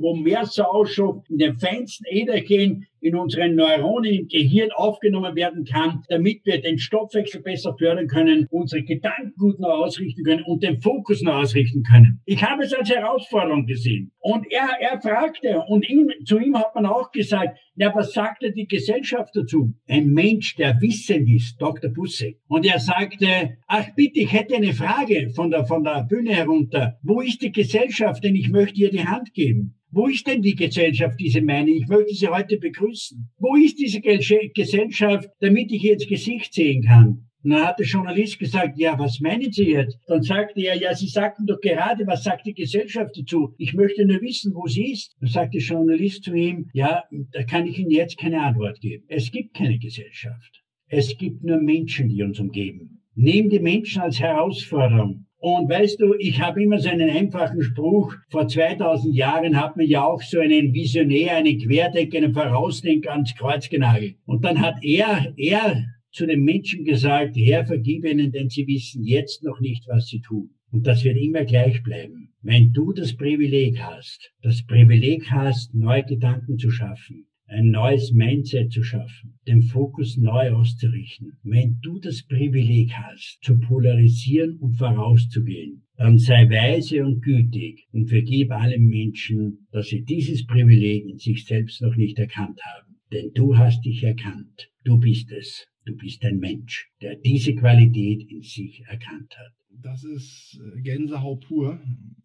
Speaker 3: wo mehr Sauerstoff in den feinsten Äderchen in unseren Neuronen im Gehirn aufgenommen werden kann, damit wir den Stoffwechsel besser fördern können, unsere Gedanken gut noch ausrichten können und den Fokus noch ausrichten können. Ich habe es als Herausforderung gesehen. Und er, er fragte, und ihm, zu ihm hat man auch gesagt, ja, was sagte die Gesellschaft dazu? Ein Mensch, der wissend ist, Dr. Busse. Und er sagte, ach bitte, ich hätte eine Frage von der, von der Bühne herunter. Wo ist die Gesellschaft? Denn ich möchte ihr die Hand geben. Wo ist denn die Gesellschaft, diese meine? Ich möchte sie heute begrüßen. Wo ist diese Gesellschaft, damit ich jetzt Gesicht sehen kann? Und dann hat der Journalist gesagt, ja, was meinen Sie jetzt? Dann sagte er, ja, Sie sagten doch gerade, was sagt die Gesellschaft dazu? Ich möchte nur wissen, wo sie ist. Dann sagt der Journalist zu ihm, ja, da kann ich Ihnen jetzt keine Antwort geben. Es gibt keine Gesellschaft. Es gibt nur Menschen, die uns umgeben. Nehmen die Menschen als Herausforderung. Und weißt du, ich habe immer so einen einfachen Spruch. Vor 2000 Jahren hat man ja auch so einen Visionär, einen Querdenker, einen Vorausdenker ans Kreuz genagelt. Und dann hat er, er zu den Menschen gesagt, Herr, vergib ihnen, denn sie wissen jetzt noch nicht, was sie tun. Und das wird immer gleich bleiben. Wenn du das Privileg hast, das Privileg hast, neue Gedanken zu schaffen, ein neues Mindset zu schaffen, den Fokus neu auszurichten. Wenn du das Privileg hast, zu polarisieren und vorauszugehen, dann sei weise und gütig und vergib allen Menschen, dass sie dieses Privileg in sich selbst noch nicht erkannt haben. Denn du hast dich erkannt. Du bist es. Du bist ein Mensch, der diese Qualität in sich erkannt hat.
Speaker 2: Das ist äh, Gänsehaut pur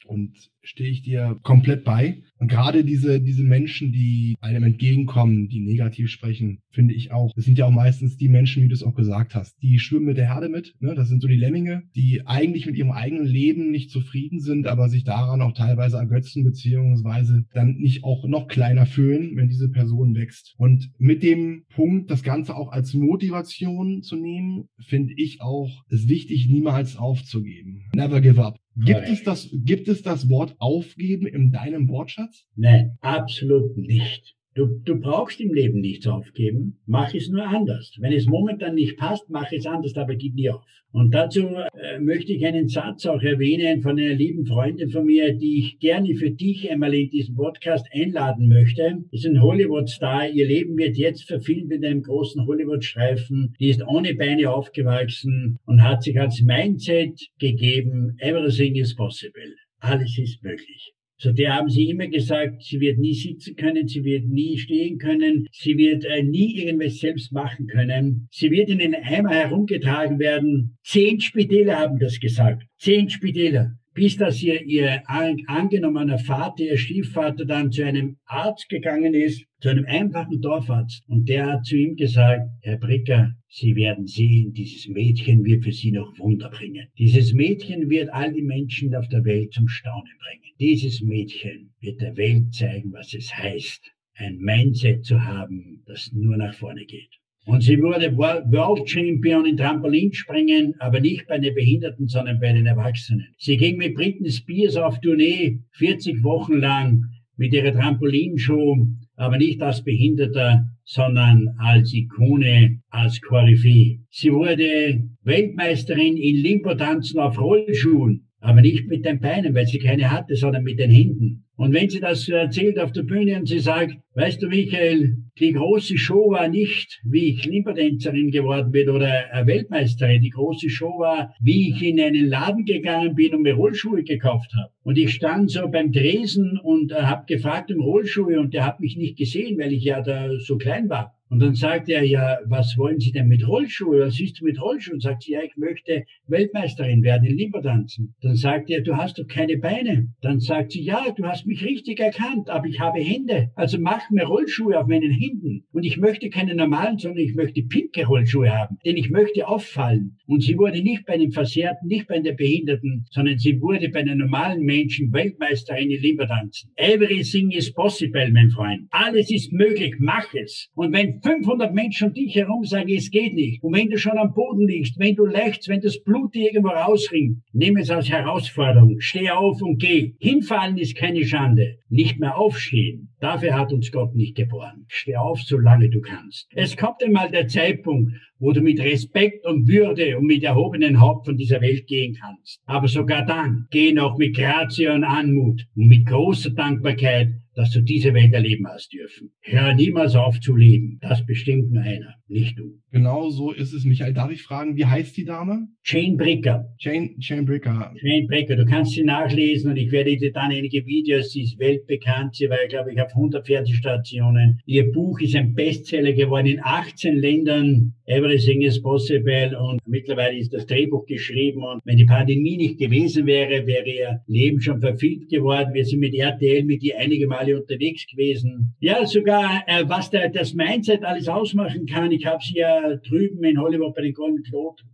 Speaker 2: und stehe ich dir komplett bei. Und gerade diese, diese Menschen, die einem entgegenkommen, die negativ sprechen, finde ich auch. Das sind ja auch meistens die Menschen, wie du es auch gesagt hast, die schwimmen mit der Herde mit. Ne? Das sind so die Lemminge, die eigentlich mit ihrem eigenen Leben nicht zufrieden sind, aber sich daran auch teilweise ergötzen, beziehungsweise dann nicht auch noch kleiner fühlen, wenn diese Person wächst. Und mit dem Punkt, das Ganze auch als Motivation zu nehmen, finde ich auch es wichtig, niemals aufzugeben. Never give up. Gibt es das, gibt es das Wort aufgeben in deinem Wortschatz?
Speaker 3: Nein, absolut nicht. Du, du brauchst im Leben nichts aufgeben, mach es nur anders. Wenn es momentan nicht passt, mach es anders, aber gib nie auf. Und dazu äh, möchte ich einen Satz auch erwähnen von einer lieben Freundin von mir, die ich gerne für dich einmal in diesem Podcast einladen möchte. Ist ein Hollywood-Star. Ihr Leben wird jetzt verfilmt mit einem großen Hollywood-Streifen. Die ist ohne Beine aufgewachsen und hat sich als Mindset gegeben, everything is possible. Alles ist möglich. Zu der haben sie immer gesagt, sie wird nie sitzen können, sie wird nie stehen können, sie wird äh, nie irgendwas selbst machen können. Sie wird in den Eimer herumgetragen werden. Zehn Spitäler haben das gesagt. Zehn Spitäler bis dass ihr, ihr angenommener Vater, ihr Stiefvater dann zu einem Arzt gegangen ist, zu einem einfachen Dorfarzt. Und der hat zu ihm gesagt, Herr Bricker, Sie werden sehen, dieses Mädchen wird für Sie noch Wunder bringen. Dieses Mädchen wird all die Menschen auf der Welt zum Staunen bringen. Dieses Mädchen wird der Welt zeigen, was es heißt, ein Mindset zu haben, das nur nach vorne geht. Und sie wurde World Champion in Trampolinspringen, aber nicht bei den Behinderten, sondern bei den Erwachsenen. Sie ging mit Britney Spears auf Tournee, 40 Wochen lang, mit ihrer Trampolinshow, aber nicht als Behinderter, sondern als Ikone, als Koryphäe. Sie wurde Weltmeisterin in Limbo-Tanzen auf Rollschuhen, aber nicht mit den Beinen, weil sie keine hatte, sondern mit den Händen. Und wenn sie das erzählt auf der Bühne und sie sagt, weißt du, Michael, die große Show war nicht, wie ich Limperdänzerin geworden bin oder Weltmeisterin. Die große Show war, wie ich in einen Laden gegangen bin und mir Rollschuhe gekauft habe. Und ich stand so beim Dresen und äh, habe gefragt um Rollschuhe und der hat mich nicht gesehen, weil ich ja da so klein war. Und dann sagt er, ja, was wollen Sie denn mit Rollschuhe? Was ist mit Rollschuhen? Sagt sie, ja, ich möchte Weltmeisterin werden in Limbertanzen. Dann sagt er, du hast doch keine Beine. Dann sagt sie, ja, du hast mich richtig erkannt, aber ich habe Hände. Also mach mir Rollschuhe auf meinen Händen. Und ich möchte keine normalen, sondern ich möchte pinke Rollschuhe haben. Denn ich möchte auffallen. Und sie wurde nicht bei den Versehrten, nicht bei den Behinderten, sondern sie wurde bei den normalen Menschen Weltmeisterin in Limbertanzen. Everything is possible, mein Freund. Alles ist möglich, mach es. Und wenn 500 Menschen um dich herum sagen, es geht nicht. Und wenn du schon am Boden liegst, wenn du lächst, wenn das Blut dir irgendwo rausringt, nimm es als Herausforderung. Steh auf und geh. Hinfallen ist keine Schande. Nicht mehr aufstehen. Dafür hat uns Gott nicht geboren. Steh auf, solange du kannst. Es kommt einmal der Zeitpunkt, wo du mit Respekt und Würde und mit erhobenen Haupt von dieser Welt gehen kannst. Aber sogar dann, geh noch mit Grazie und Anmut und mit großer Dankbarkeit dass du diese Welt erleben hast dürfen. Hör niemals auf zu leben. Das bestimmt nur einer, nicht du.
Speaker 2: Genau so ist es, Michael. Darf ich fragen, wie heißt die Dame?
Speaker 3: Jane Bricker.
Speaker 2: Jane, Jane Bricker.
Speaker 3: Jane Bricker. Du kannst sie nachlesen und ich werde dir dann einige Videos, sie ist weltbekannt, sie war, glaube ich, auf 100 Fernsehstationen. Ihr Buch ist ein Bestseller geworden in 18 Ländern. Everything is possible und mittlerweile ist das Drehbuch geschrieben und wenn die Pandemie nicht gewesen wäre, wäre ihr Leben schon verfilmt geworden. Wir sind mit RTL mit ihr einige Male unterwegs gewesen. Ja, sogar äh, was der, das Mindset alles ausmachen kann. Ich habe sie ja drüben in Hollywood bei den Golden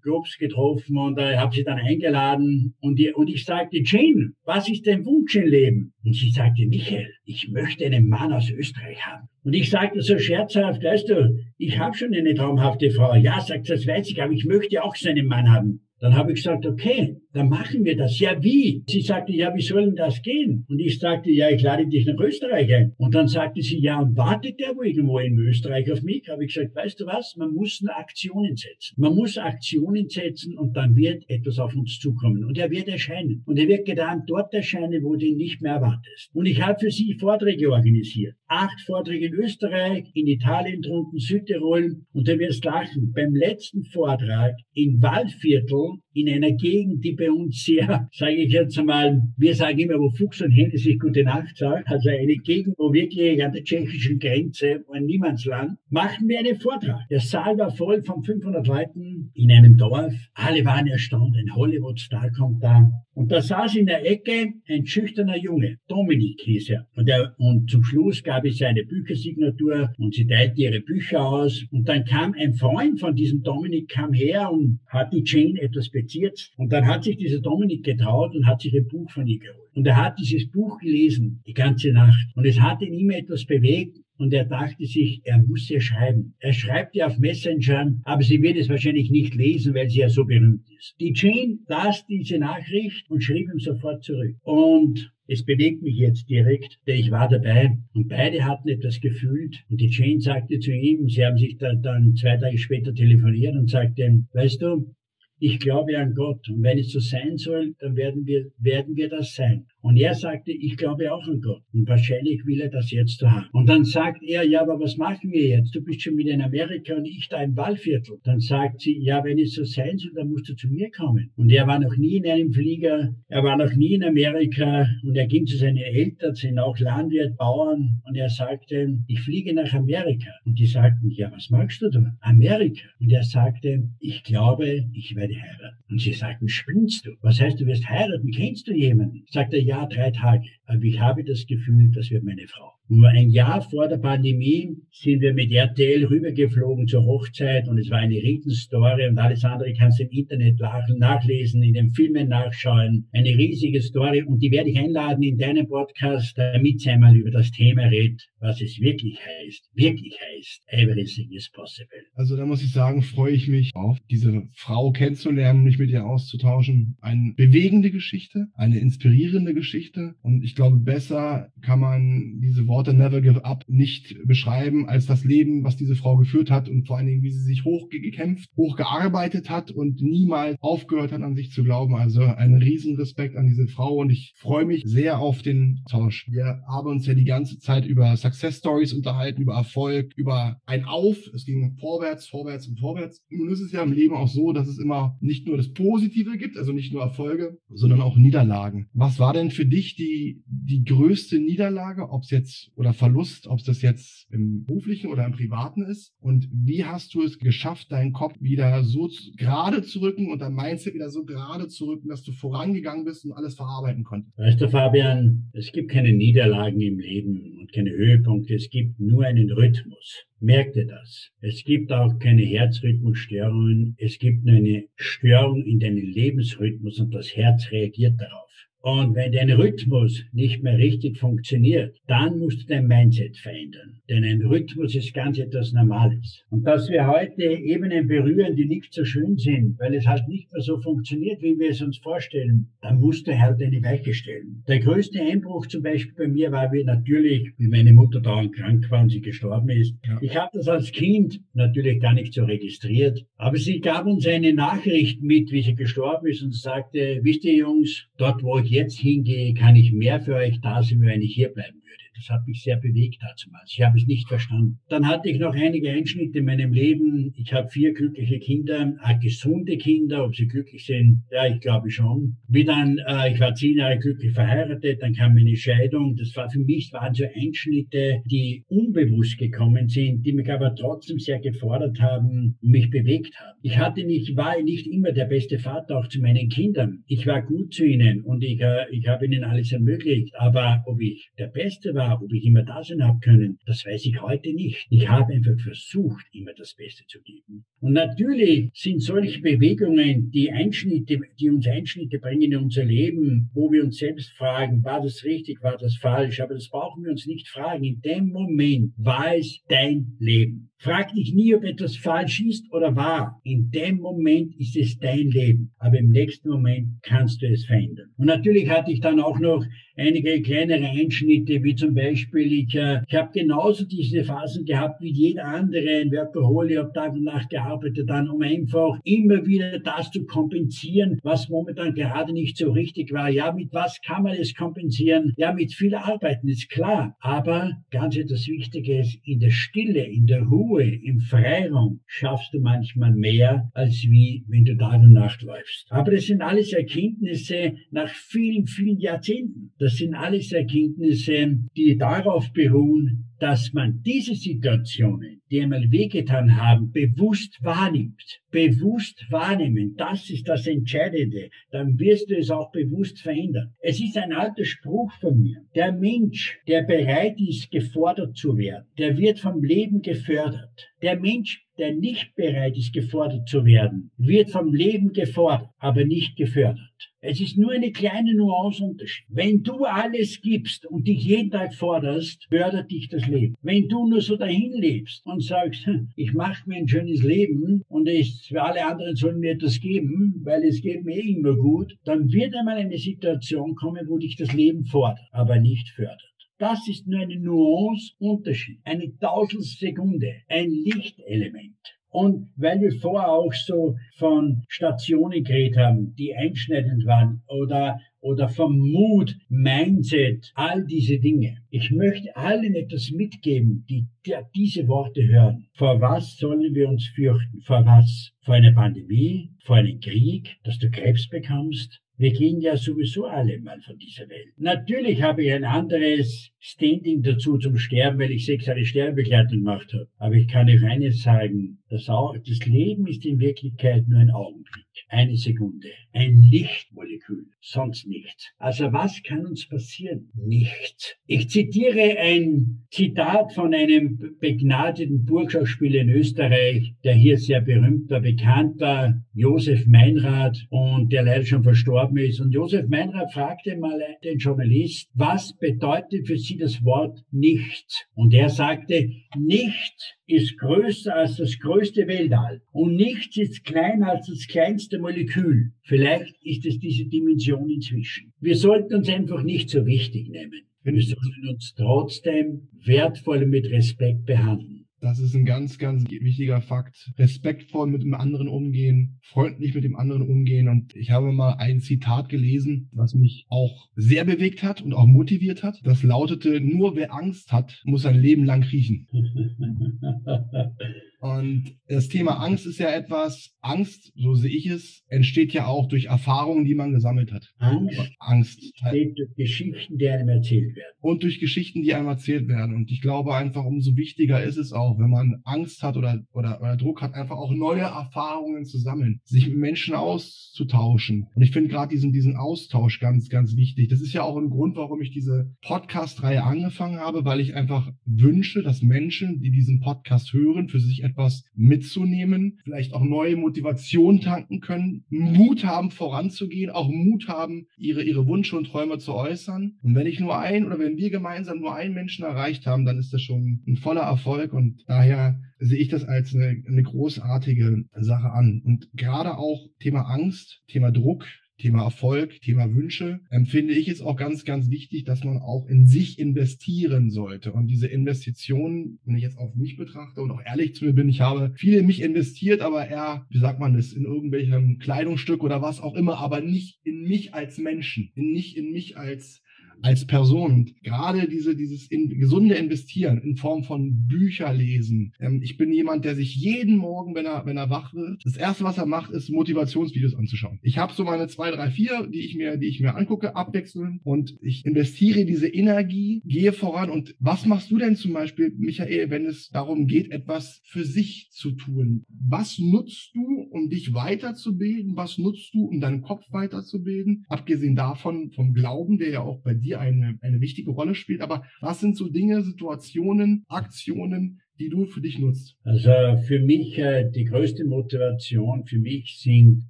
Speaker 3: Globes getroffen und äh, habe sie dann eingeladen und, die, und ich sagte, Jane, was ist dein Wunsch im Leben? Und sie sagte, Michael, ich möchte einen Mann aus Österreich haben. Und ich sagte so scherzhaft, weißt du, ich habe schon eine traumhafte Frau. Ja, sagt das weiß ich, aber ich möchte auch so einen Mann haben. Dann habe ich gesagt, okay, dann machen wir das. Ja, wie? Sie sagte, ja, wie soll denn das gehen? Und ich sagte, ja, ich lade dich nach Österreich ein. Und dann sagte sie, ja, und wartet der wohl irgendwo in Österreich auf mich? Habe ich gesagt, weißt du was? Man muss Aktionen setzen. Man muss Aktionen setzen und dann wird etwas auf uns zukommen. Und er wird erscheinen. Und er wird gedan dort erscheinen, wo du ihn nicht mehr erwartest. Und ich habe für sie Vorträge organisiert. Acht Vorträge in Österreich, in Italien drunten, Südtirol. Und du wirst lachen. Beim letzten Vortrag in Waldviertel in einer Gegend, die bei uns sehr, sage ich jetzt einmal, wir sagen immer, wo Fuchs und Hände sich gute Nacht sagt, also eine Gegend, wo wirklich an der tschechischen Grenze, ein Niemandsland, machten wir einen Vortrag. Der Saal war voll von 500 Leuten in einem Dorf. Alle waren erstaunt, ein Hollywood-Star kommt da. Und da saß in der Ecke ein schüchterner Junge, Dominik hieß er. Und, er, und zum Schluss gab es eine Büchersignatur und sie teilte ihre Bücher aus. Und dann kam ein Freund von diesem Dominik, kam her und hat die Jane etwas bezirzt. Und dann hat sich dieser Dominik getraut und hat sich ein Buch von ihr geholt. Und er hat dieses Buch gelesen, die ganze Nacht. Und es hat in ihm etwas bewegt. Und er dachte sich, er muss ihr schreiben. Er schreibt ihr auf Messenger, aber sie wird es wahrscheinlich nicht lesen, weil sie ja so berühmt ist. Die Jane las diese Nachricht und schrieb ihm sofort zurück. Und es bewegt mich jetzt direkt, denn ich war dabei und beide hatten etwas gefühlt und die Jane sagte zu ihm, sie haben sich dann, dann zwei Tage später telefoniert und sagte, weißt du, ich glaube an Gott und wenn es so sein soll, dann werden wir, werden wir das sein. Und er sagte, ich glaube auch an Gott. Und wahrscheinlich will er das jetzt haben. Und dann sagt er, ja, aber was machen wir jetzt? Du bist schon wieder in Amerika und ich da im Wallviertel. Dann sagt sie, ja, wenn es so sein soll, dann musst du zu mir kommen. Und er war noch nie in einem Flieger, er war noch nie in Amerika und er ging zu seinen Eltern, sind auch Landwirt, Bauern und er sagte, ich fliege nach Amerika. Und die sagten, ja, was magst du da? Amerika. Und er sagte, ich glaube, ich werde heiraten. Und sie sagten, spinnst du? Was heißt, du wirst heiraten? Kennst du jemanden? Sagt er, ja, drei Tage. Aber ich habe das Gefühl, das wird meine Frau. Und ein Jahr vor der Pandemie sind wir mit RTL rübergeflogen zur Hochzeit und es war eine Riesenstory und alles andere kannst du im Internet nachlesen, in den Filmen nachschauen. Eine riesige Story und die werde ich einladen in deinem Podcast, damit sie einmal über das Thema redet, was es wirklich heißt, wirklich heißt, everything is possible.
Speaker 2: Also da muss ich sagen, freue ich mich auf, diese Frau kennenzulernen, mich mit ihr auszutauschen. Eine bewegende Geschichte, eine inspirierende Geschichte und ich glaube, besser kann man diese Worte Worte Never Give Up nicht beschreiben als das Leben, was diese Frau geführt hat und vor allen Dingen, wie sie sich hochgekämpft, hochgearbeitet hat und niemals aufgehört hat, an sich zu glauben. Also ein Riesenrespekt an diese Frau und ich freue mich sehr auf den Tausch. Wir haben uns ja die ganze Zeit über Success Stories unterhalten, über Erfolg, über ein Auf. Es ging vorwärts, vorwärts und vorwärts. Nun ist es ja im Leben auch so, dass es immer nicht nur das Positive gibt, also nicht nur Erfolge, sondern auch Niederlagen. Was war denn für dich die, die größte Niederlage, ob es jetzt oder Verlust, ob es das jetzt im beruflichen oder im privaten ist. Und wie hast du es geschafft, deinen Kopf wieder so gerade zu rücken und dein Mindset wieder so gerade zu rücken, dass du vorangegangen bist und alles verarbeiten konntest?
Speaker 3: Weißt du, Fabian, es gibt keine Niederlagen im Leben und keine Höhepunkte. Es gibt nur einen Rhythmus. Merk dir das. Es gibt auch keine Herzrhythmusstörungen. Es gibt nur eine Störung in deinem Lebensrhythmus und das Herz reagiert darauf. Und wenn dein Rhythmus nicht mehr richtig funktioniert, dann musst du dein Mindset verändern. Denn ein Rhythmus ist ganz etwas Normales. Und dass wir heute Ebenen berühren, die nicht so schön sind, weil es halt nicht mehr so funktioniert, wie wir es uns vorstellen, dann musst du halt eine Weiche stellen. Der größte Einbruch zum Beispiel bei mir war wie natürlich, wie meine Mutter dauernd krank war und sie gestorben ist. Ja. Ich habe das als Kind natürlich gar nicht so registriert. Aber sie gab uns eine Nachricht mit, wie sie gestorben ist und sagte, wisst ihr Jungs, dort wo ich jetzt hingehe, kann ich mehr für euch da sein, wenn ich hier bleiben würde. Das hat mich sehr bewegt damals. Ich habe es nicht verstanden. Dann hatte ich noch einige Einschnitte in meinem Leben. Ich habe vier glückliche Kinder, äh, gesunde Kinder. Ob sie glücklich sind, ja, ich glaube schon. Wie dann, äh, ich war zehn Jahre glücklich verheiratet, dann kam eine Scheidung. Das war für mich, waren so Einschnitte, die unbewusst gekommen sind, die mich aber trotzdem sehr gefordert haben und mich bewegt haben. Ich hatte nicht, war nicht immer der beste Vater auch zu meinen Kindern. Ich war gut zu ihnen und ich, äh, ich habe ihnen alles ermöglicht. Aber ob ich der Beste war, ob ich immer da sein habe können, das weiß ich heute nicht. Ich habe einfach versucht, immer das Beste zu geben. Und natürlich sind solche Bewegungen, die Einschnitte, die uns Einschnitte bringen in unser Leben, wo wir uns selbst fragen, war das richtig, war das falsch, aber das brauchen wir uns nicht fragen. In dem Moment war es dein Leben. Frag dich nie, ob etwas falsch ist oder wahr. In dem Moment ist es dein Leben. Aber im nächsten Moment kannst du es verändern. Und natürlich hatte ich dann auch noch einige kleinere Einschnitte, wie zum Beispiel, ich, äh, ich habe genauso diese Phasen gehabt wie jeder andere, ein Workaholic, habe Tag und Nacht gearbeitet, dann um einfach immer wieder das zu kompensieren, was momentan gerade nicht so richtig war. Ja, mit was kann man es kompensieren? Ja, mit viel Arbeiten, ist klar. Aber ganz etwas Wichtiges, in der Stille, in der Ruhe, Ruhe, im Freiraum schaffst du manchmal mehr, als wie wenn du Tag und Nacht läufst. Aber das sind alles Erkenntnisse nach vielen, vielen Jahrzehnten. Das sind alles Erkenntnisse, die darauf beruhen, dass man diese Situationen, die einmal wehgetan haben, bewusst wahrnimmt. Bewusst wahrnehmen, das ist das Entscheidende. Dann wirst du es auch bewusst verändern. Es ist ein alter Spruch von mir. Der Mensch, der bereit ist, gefordert zu werden, der wird vom Leben gefördert. Der Mensch, der nicht bereit ist, gefordert zu werden, wird vom Leben gefordert, aber nicht gefördert. Es ist nur eine kleine Nuanceunterschied. Wenn du alles gibst und dich jeden Tag forderst, fördert dich das Leben. Wenn du nur so dahin lebst und sagst, hm, ich mache mir ein schönes Leben und für alle anderen sollen mir etwas geben, weil es geht mir eh immer gut, dann wird einmal eine Situation kommen, wo dich das Leben fordert, aber nicht fördert. Das ist nur eine Nuance Unterschied, eine Tausendssekunde, ein Lichtelement. Und weil wir vorher auch so von Stationen geredet haben, die einschneidend waren oder, oder vom Mut, Mindset, all diese Dinge. Ich möchte allen etwas mitgeben, die, die diese Worte hören. Vor was sollen wir uns fürchten? Vor was? Vor einer Pandemie? Vor einem Krieg? Dass du Krebs bekommst? Wir gehen ja sowieso alle mal von dieser Welt. Natürlich habe ich ein anderes Standing dazu zum Sterben, weil ich sechs Jahre Sterbebegleitung gemacht habe. Aber ich kann euch eines sagen, das, das Leben ist in Wirklichkeit nur ein Augenblick, eine Sekunde, ein Lichtmolekül. sonst nichts. Also was kann uns passieren? Nichts. Ich zitiere ein Zitat von einem begnadeten Burgschauspieler in Österreich, der hier sehr berühmt war, bekannt war, Josef Meinrad und der leider schon verstorben ist. Und Josef Meinrad fragte mal den Journalist, was bedeutet für Sie das Wort nicht? Und er sagte, nicht ist größer als das größte Weltall und nichts ist kleiner als das kleinste Molekül. Vielleicht ist es diese Dimension inzwischen. Wir sollten uns einfach nicht so wichtig nehmen. Wir sollten uns trotzdem wertvoll mit Respekt behandeln.
Speaker 2: Das ist ein ganz, ganz wichtiger Fakt. Respektvoll mit dem anderen umgehen, freundlich mit dem anderen umgehen. Und ich habe mal ein Zitat gelesen, was mich auch sehr bewegt hat und auch motiviert hat. Das lautete, nur wer Angst hat, muss sein Leben lang kriechen. Und das Thema Angst ist ja etwas, Angst, so sehe ich es, entsteht ja auch durch Erfahrungen, die man gesammelt hat.
Speaker 3: Angst, Angst. entsteht durch Geschichten, die einem erzählt werden.
Speaker 2: Und durch Geschichten, die einem erzählt werden. Und ich glaube einfach, umso wichtiger ist es auch, wenn man Angst hat oder, oder, oder Druck hat, einfach auch neue Erfahrungen zu sammeln, sich mit Menschen auszutauschen. Und ich finde gerade diesen, diesen Austausch ganz, ganz wichtig. Das ist ja auch ein Grund, warum ich diese Podcast-Reihe angefangen habe, weil ich einfach wünsche, dass Menschen, die diesen Podcast hören, für sich etwas mitzunehmen, vielleicht auch neue Motivation tanken können, Mut haben voranzugehen, auch Mut haben, ihre, ihre Wünsche und Träume zu äußern. Und wenn ich nur ein oder wenn wir gemeinsam nur einen Menschen erreicht haben, dann ist das schon ein voller Erfolg und daher sehe ich das als eine, eine großartige Sache an. Und gerade auch Thema Angst, Thema Druck, Thema Erfolg, Thema Wünsche, empfinde ich es auch ganz, ganz wichtig, dass man auch in sich investieren sollte. Und diese Investitionen, wenn ich jetzt auf mich betrachte und auch ehrlich zu mir bin, ich habe viel in mich investiert, aber eher, wie sagt man das, in irgendwelchem Kleidungsstück oder was auch immer, aber nicht in mich als Menschen, nicht in mich als als Person. Und gerade diese, dieses in, gesunde Investieren in Form von Bücher lesen. Ähm, ich bin jemand, der sich jeden Morgen, wenn er, wenn er wach wird, das erste, was er macht, ist Motivationsvideos anzuschauen. Ich habe so meine zwei, drei, vier, die ich mir, die ich mir angucke, abwechseln und ich investiere diese Energie, gehe voran. Und was machst du denn zum Beispiel, Michael, wenn es darum geht, etwas für sich zu tun? Was nutzt du, um dich weiterzubilden? Was nutzt du, um deinen Kopf weiterzubilden? Abgesehen davon, vom Glauben, der ja auch bei dir eine, eine wichtige Rolle spielt. Aber was sind so Dinge, Situationen, Aktionen, die du für dich nutzt?
Speaker 3: Also für mich äh, die größte Motivation für mich sind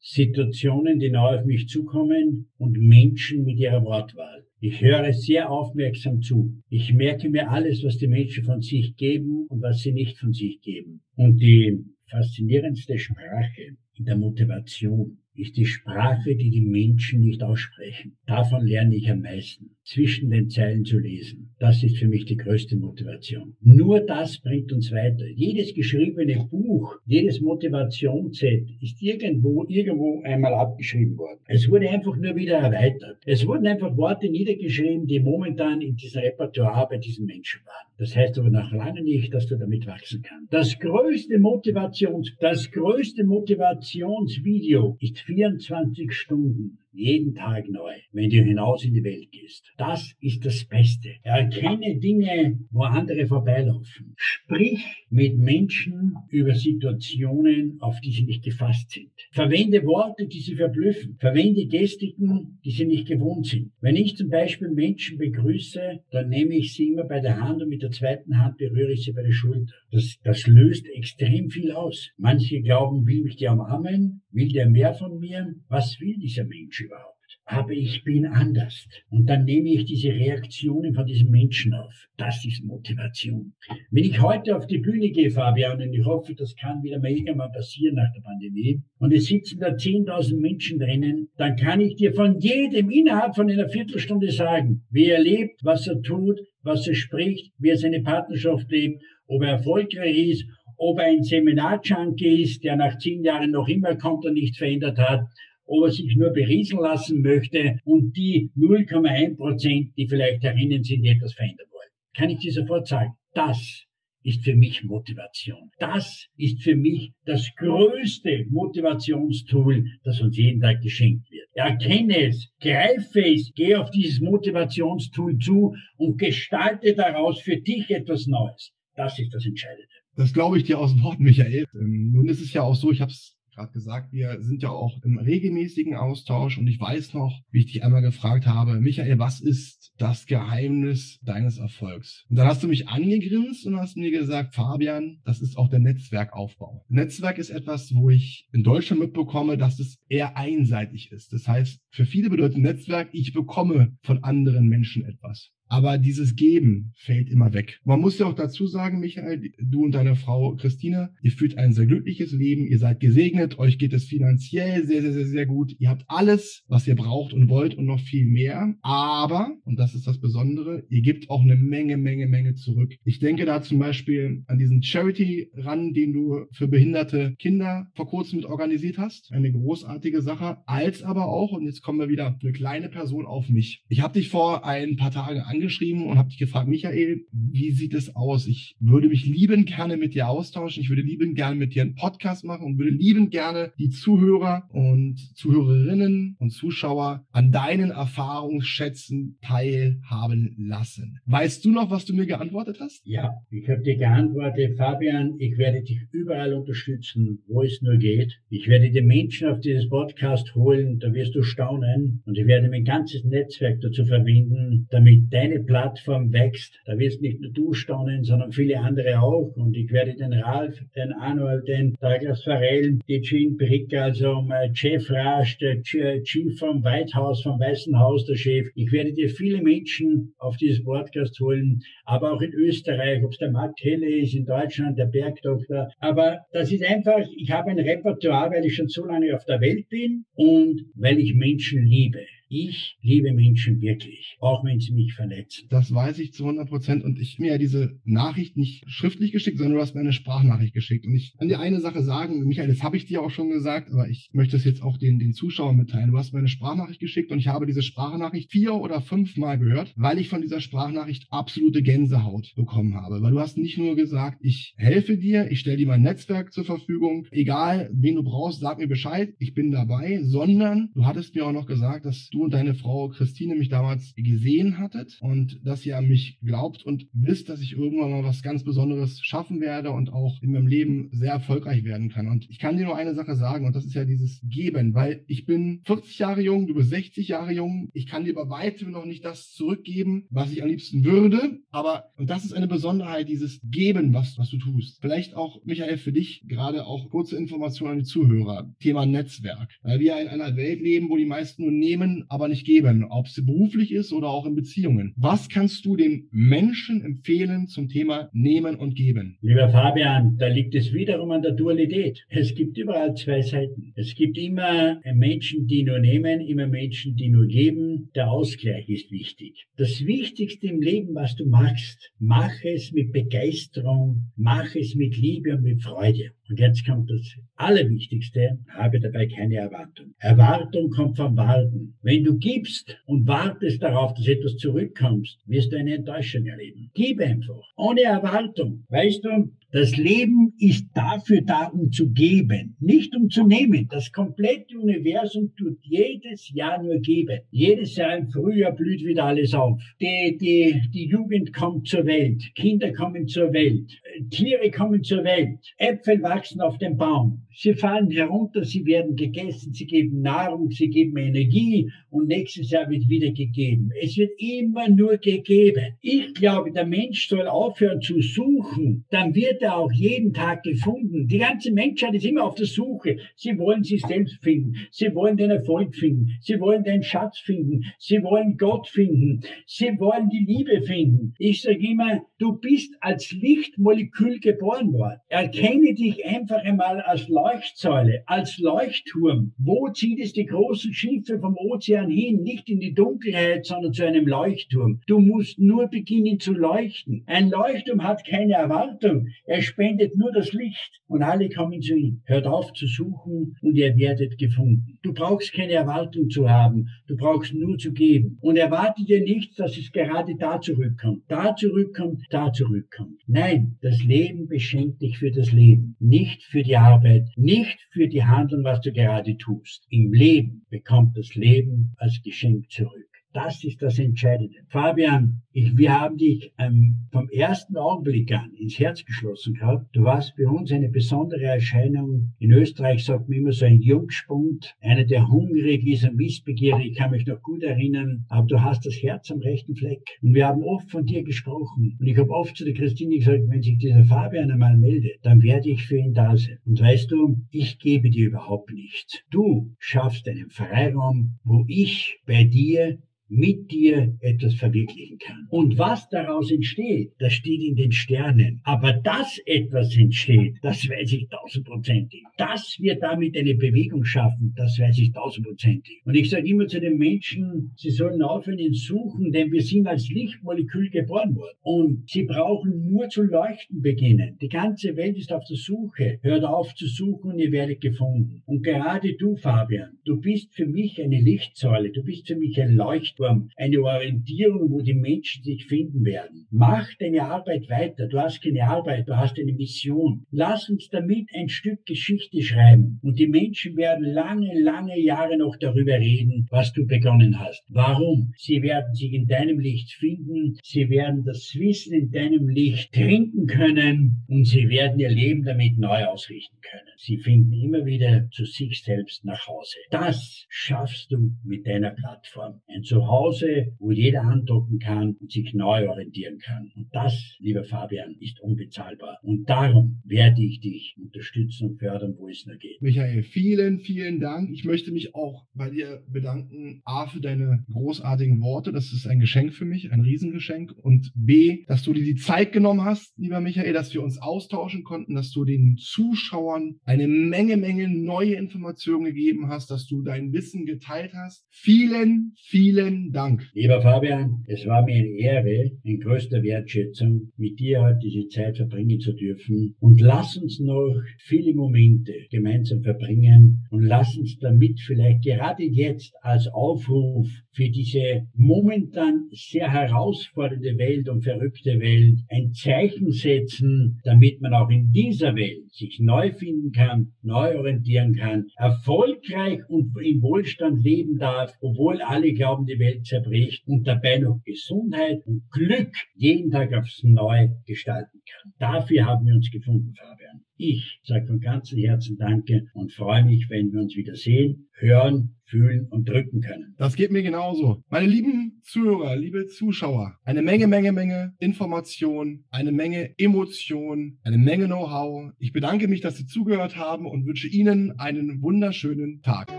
Speaker 3: Situationen, die neu auf mich zukommen und Menschen mit ihrer Wortwahl. Ich höre sehr aufmerksam zu. Ich merke mir alles, was die Menschen von sich geben und was sie nicht von sich geben. Und die faszinierendste Sprache in der Motivation ist die Sprache, die die Menschen nicht aussprechen. Davon lerne ich am meisten zwischen den Zeilen zu lesen. Das ist für mich die größte Motivation. Nur das bringt uns weiter. Jedes geschriebene Buch, jedes Motivationsset ist irgendwo, irgendwo einmal abgeschrieben worden. Es wurde einfach nur wieder erweitert. Es wurden einfach Worte niedergeschrieben, die momentan in dieser Repertoire bei diesen Menschen waren. Das heißt aber noch lange nicht, dass du damit wachsen kannst. Das größte Motivations, das größte Motivationsvideo ist 24 Stunden jeden Tag neu, wenn du hinaus in die Welt gehst. Das ist das Beste. Erkenne Dinge, wo andere vorbeilaufen. Sprich mit Menschen über Situationen, auf die sie nicht gefasst sind. Verwende Worte, die sie verblüffen. Verwende Gestiken, die sie nicht gewohnt sind. Wenn ich zum Beispiel Menschen begrüße, dann nehme ich sie immer bei der Hand und mit der zweiten Hand berühre ich sie bei der Schulter. Das, das löst extrem viel aus. Manche glauben, will mich der umarmen? Will der mehr von mir? Was will dieser Mensch überhaupt? Aber ich bin anders. Und dann nehme ich diese Reaktionen von diesen Menschen auf. Das ist Motivation. Wenn ich heute auf die Bühne gehe, Fabian, und ich hoffe, das kann wieder mal irgendwann passieren nach der Pandemie, und es sitzen da 10.000 Menschen drinnen, dann kann ich dir von jedem innerhalb von einer Viertelstunde sagen, wie er lebt, was er tut, was er spricht, wie er seine Partnerschaft lebt, ob er erfolgreich ist ob er ein Seminarjunkie ist, der nach zehn Jahren noch immer kommt und nichts verändert hat, ob er sich nur berieseln lassen möchte und die 0,1 Prozent, die vielleicht herinnen sind, die etwas verändern wollen. Kann ich dir sofort sagen, das ist für mich Motivation. Das ist für mich das größte Motivationstool, das uns jeden Tag geschenkt wird. Erkenne es, greife es, geh auf dieses Motivationstool zu und gestalte daraus für dich etwas Neues. Das ist das Entscheidende.
Speaker 2: Das glaube ich dir aus dem Wort, Michael. Ähm, nun ist es ja auch so, ich habe es gerade gesagt, wir sind ja auch im regelmäßigen Austausch und ich weiß noch, wie ich dich einmal gefragt habe, Michael, was ist das Geheimnis deines Erfolgs? Und dann hast du mich angegrinst und hast mir gesagt, Fabian, das ist auch der Netzwerkaufbau. Netzwerk ist etwas, wo ich in Deutschland mitbekomme, dass es eher einseitig ist. Das heißt, für viele bedeutet Netzwerk, ich bekomme von anderen Menschen etwas. Aber dieses Geben fällt immer weg. Man muss ja auch dazu sagen, Michael, du und deine Frau Christine, ihr führt ein sehr glückliches Leben, ihr seid gesegnet, euch geht es finanziell sehr, sehr, sehr, sehr gut. Ihr habt alles, was ihr braucht und wollt und noch viel mehr. Aber, und das ist das Besondere, ihr gebt auch eine Menge, Menge, Menge zurück. Ich denke da zum Beispiel an diesen Charity-Run, den du für behinderte Kinder vor kurzem mit organisiert hast. Eine großartige Sache. Als aber auch, und jetzt kommen wir wieder, eine kleine Person auf mich. Ich habe dich vor ein paar Tagen angeschrieben und habe dich gefragt, Michael, wie sieht es aus? Ich würde mich lieben gerne mit dir austauschen. Ich würde lieben gerne mit dir einen Podcast machen und würde lieben gerne die Zuhörer und Zuhörerinnen und Zuschauer an deinen Erfahrungsschätzen teilhaben lassen. Weißt du noch, was du mir geantwortet hast?
Speaker 3: Ja, ich habe dir geantwortet, Fabian, ich werde dich überall unterstützen, wo es nur geht. Ich werde die Menschen auf dieses Podcast holen, da wirst du staunen und ich werde mein ganzes Netzwerk dazu verwenden, damit dein deine Plattform wächst. Da wirst nicht nur du staunen, sondern viele andere auch. Und ich werde den Ralf, den Arnold, den Douglas Farrell, die Jean Brick, also äh, Jeff Rasch, der Chief vom White House, vom Weißen Haus, der Chef. Ich werde dir viele Menschen auf dieses Podcast holen, aber auch in Österreich, ob es der Mark Helle ist, in Deutschland, der Bergdoktor. Aber das ist einfach, ich habe ein Repertoire, weil ich schon so lange auf der Welt bin und weil ich Menschen liebe. Ich liebe Menschen wirklich, auch wenn sie mich verletzen.
Speaker 2: Das weiß ich zu 100 Prozent und ich mir ja diese Nachricht nicht schriftlich geschickt, sondern du hast mir eine Sprachnachricht geschickt. Und ich kann dir eine Sache sagen, Michael, das habe ich dir auch schon gesagt, aber ich möchte es jetzt auch den, den Zuschauern mitteilen. Du hast mir eine Sprachnachricht geschickt und ich habe diese Sprachnachricht vier oder fünf Mal gehört, weil ich von dieser Sprachnachricht absolute Gänsehaut bekommen habe. Weil du hast nicht nur gesagt, ich helfe dir, ich stelle dir mein Netzwerk zur Verfügung, egal wen du brauchst, sag mir Bescheid, ich bin dabei, sondern du hattest mir auch noch gesagt, dass du und deine Frau Christine mich damals gesehen hattet und dass ihr an mich glaubt und wisst, dass ich irgendwann mal was ganz Besonderes schaffen werde und auch in meinem Leben sehr erfolgreich werden kann. Und ich kann dir nur eine Sache sagen und das ist ja dieses Geben, weil ich bin 40 Jahre jung, du bist 60 Jahre jung. Ich kann dir bei weitem noch nicht das zurückgeben, was ich am liebsten würde, aber und das ist eine Besonderheit, dieses Geben, was, was du tust. Vielleicht auch, Michael, für dich gerade auch kurze Informationen an die Zuhörer. Thema Netzwerk. Weil wir in einer Welt leben, wo die meisten nur nehmen, aber nicht geben, ob es beruflich ist oder auch in Beziehungen. Was kannst du den Menschen empfehlen zum Thema Nehmen und Geben?
Speaker 3: Lieber Fabian, da liegt es wiederum an der Dualität. Es gibt überall zwei Seiten. Es gibt immer Menschen, die nur nehmen, immer Menschen, die nur geben. Der Ausgleich ist wichtig. Das Wichtigste im Leben, was du machst, mach es mit Begeisterung, mach es mit Liebe und mit Freude. Und jetzt kommt das Allerwichtigste, habe dabei keine Erwartung. Erwartung kommt vom Warten. Wenn du gibst und wartest darauf, dass etwas zurückkommst, wirst du eine Enttäuschung erleben. Gib einfach. Ohne Erwartung. Weißt du, das Leben ist dafür da, um zu geben, nicht um zu nehmen. Das komplette Universum tut jedes Jahr nur geben. Jedes Jahr im Frühjahr blüht wieder alles auf. Die, die, die Jugend kommt zur Welt. Kinder kommen zur Welt. Tiere kommen zur Welt. Äpfel wachsen auf dem Baum. Sie fallen herunter, sie werden gegessen, sie geben Nahrung, sie geben Energie und nächstes Jahr wird wieder gegeben. Es wird immer nur gegeben. Ich glaube, der Mensch soll aufhören zu suchen, dann wird er auch jeden Tag gefunden. Die ganze Menschheit ist immer auf der Suche. Sie wollen sich selbst finden, sie wollen den Erfolg finden, sie wollen den Schatz finden, sie wollen Gott finden, sie wollen die Liebe finden. Ich sage immer, du bist als Lichtmolekül geboren worden. Erkenne dich einfach einmal als Leuchtsäule, als Leuchtturm. Wo zieht es die großen Schiffe vom Ozean hin? Nicht in die Dunkelheit, sondern zu einem Leuchtturm. Du musst nur beginnen zu leuchten. Ein Leuchtturm hat keine Erwartung. Er spendet nur das Licht und alle kommen zu ihm. Hört auf zu suchen und ihr werdet gefunden. Du brauchst keine Erwartung zu haben. Du brauchst nur zu geben. Und erwarte dir nicht, dass es gerade da zurückkommt. Da zurückkommt, da zurückkommt. Nein, das Leben beschenkt dich für das Leben, nicht für die Arbeit, nicht für die Handlung, was du gerade tust. Im Leben bekommt das Leben als Geschenk zurück. Das ist das Entscheidende. Fabian, ich, wir haben dich ähm, vom ersten Augenblick an ins Herz geschlossen gehabt. Du warst für uns eine besondere Erscheinung. In Österreich sagt man immer so ein Jungspund, einer, der hungrig ist und wissbegierig. Ich kann mich noch gut erinnern, aber du hast das Herz am rechten Fleck. Und wir haben oft von dir gesprochen. Und ich habe oft zu der Christine gesagt, wenn sich dieser Fabian einmal meldet, dann werde ich für ihn da sein. Und weißt du, ich gebe dir überhaupt nichts. Du schaffst einen Freiraum, wo ich bei dir mit dir etwas verwirklichen kann. Und was daraus entsteht, das steht in den Sternen. Aber dass etwas entsteht, das weiß ich tausendprozentig. Dass wir damit eine Bewegung schaffen, das weiß ich tausendprozentig. Und ich sage immer zu den Menschen, sie sollen aufhören in Suchen, denn wir sind als Lichtmolekül geboren worden. Und sie brauchen nur zu leuchten beginnen. Die ganze Welt ist auf der Suche. Hört auf zu suchen und ihr werdet gefunden. Und gerade du, Fabian, du bist für mich eine Lichtsäule. Du bist für mich ein Leucht Plattform, eine Orientierung, wo die Menschen sich finden werden. Mach deine Arbeit weiter. Du hast keine Arbeit, du hast eine Mission. Lass uns damit ein Stück Geschichte schreiben. Und die Menschen werden lange, lange Jahre noch darüber reden, was du begonnen hast. Warum? Sie werden sich in deinem Licht finden. Sie werden das Wissen in deinem Licht trinken können und sie werden ihr Leben damit neu ausrichten können. Sie finden immer wieder zu sich selbst nach Hause. Das schaffst du mit deiner Plattform. Ein Zuhause, wo jeder andocken kann und sich neu orientieren kann. Und das, lieber Fabian, ist unbezahlbar. Und darum werde ich dich unterstützen und fördern, wo es nur geht.
Speaker 2: Michael, vielen, vielen Dank. Ich möchte mich auch bei dir bedanken. A, für deine großartigen Worte. Das ist ein Geschenk für mich, ein Riesengeschenk. Und B, dass du dir die Zeit genommen hast, lieber Michael, dass wir uns austauschen konnten, dass du den Zuschauern eine Menge, Menge neue Informationen gegeben hast, dass du dein Wissen geteilt hast. Vielen, vielen Vielen Dank.
Speaker 3: Lieber Fabian, es war mir eine Ehre, in größter Wertschätzung, mit dir heute diese Zeit verbringen zu dürfen. Und lass uns noch viele Momente gemeinsam verbringen und lass uns damit vielleicht gerade jetzt als Aufruf für diese momentan sehr herausfordernde Welt und verrückte Welt ein Zeichen setzen, damit man auch in dieser Welt sich neu finden kann, neu orientieren kann, erfolgreich und im Wohlstand leben darf, obwohl alle glauben, die Welt zerbricht und dabei noch Gesundheit und Glück jeden Tag aufs Neue gestalten kann. Dafür haben wir uns gefunden, Fabian. Ich sage von ganzem Herzen Danke und freue mich, wenn wir uns wieder sehen, hören, fühlen und drücken können.
Speaker 2: Das geht mir genauso. Meine lieben Zuhörer, liebe Zuschauer, eine Menge, Menge, Menge Information, eine Menge Emotion, eine Menge Know-how. Ich bedanke mich, dass Sie zugehört haben und wünsche Ihnen einen wunderschönen Tag.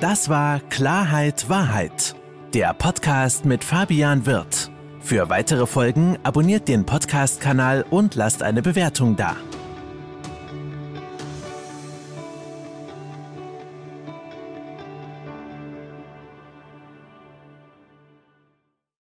Speaker 1: Das war Klarheit Wahrheit, der Podcast mit Fabian Wirth. Für weitere Folgen abonniert den Podcast-Kanal und lasst eine Bewertung da.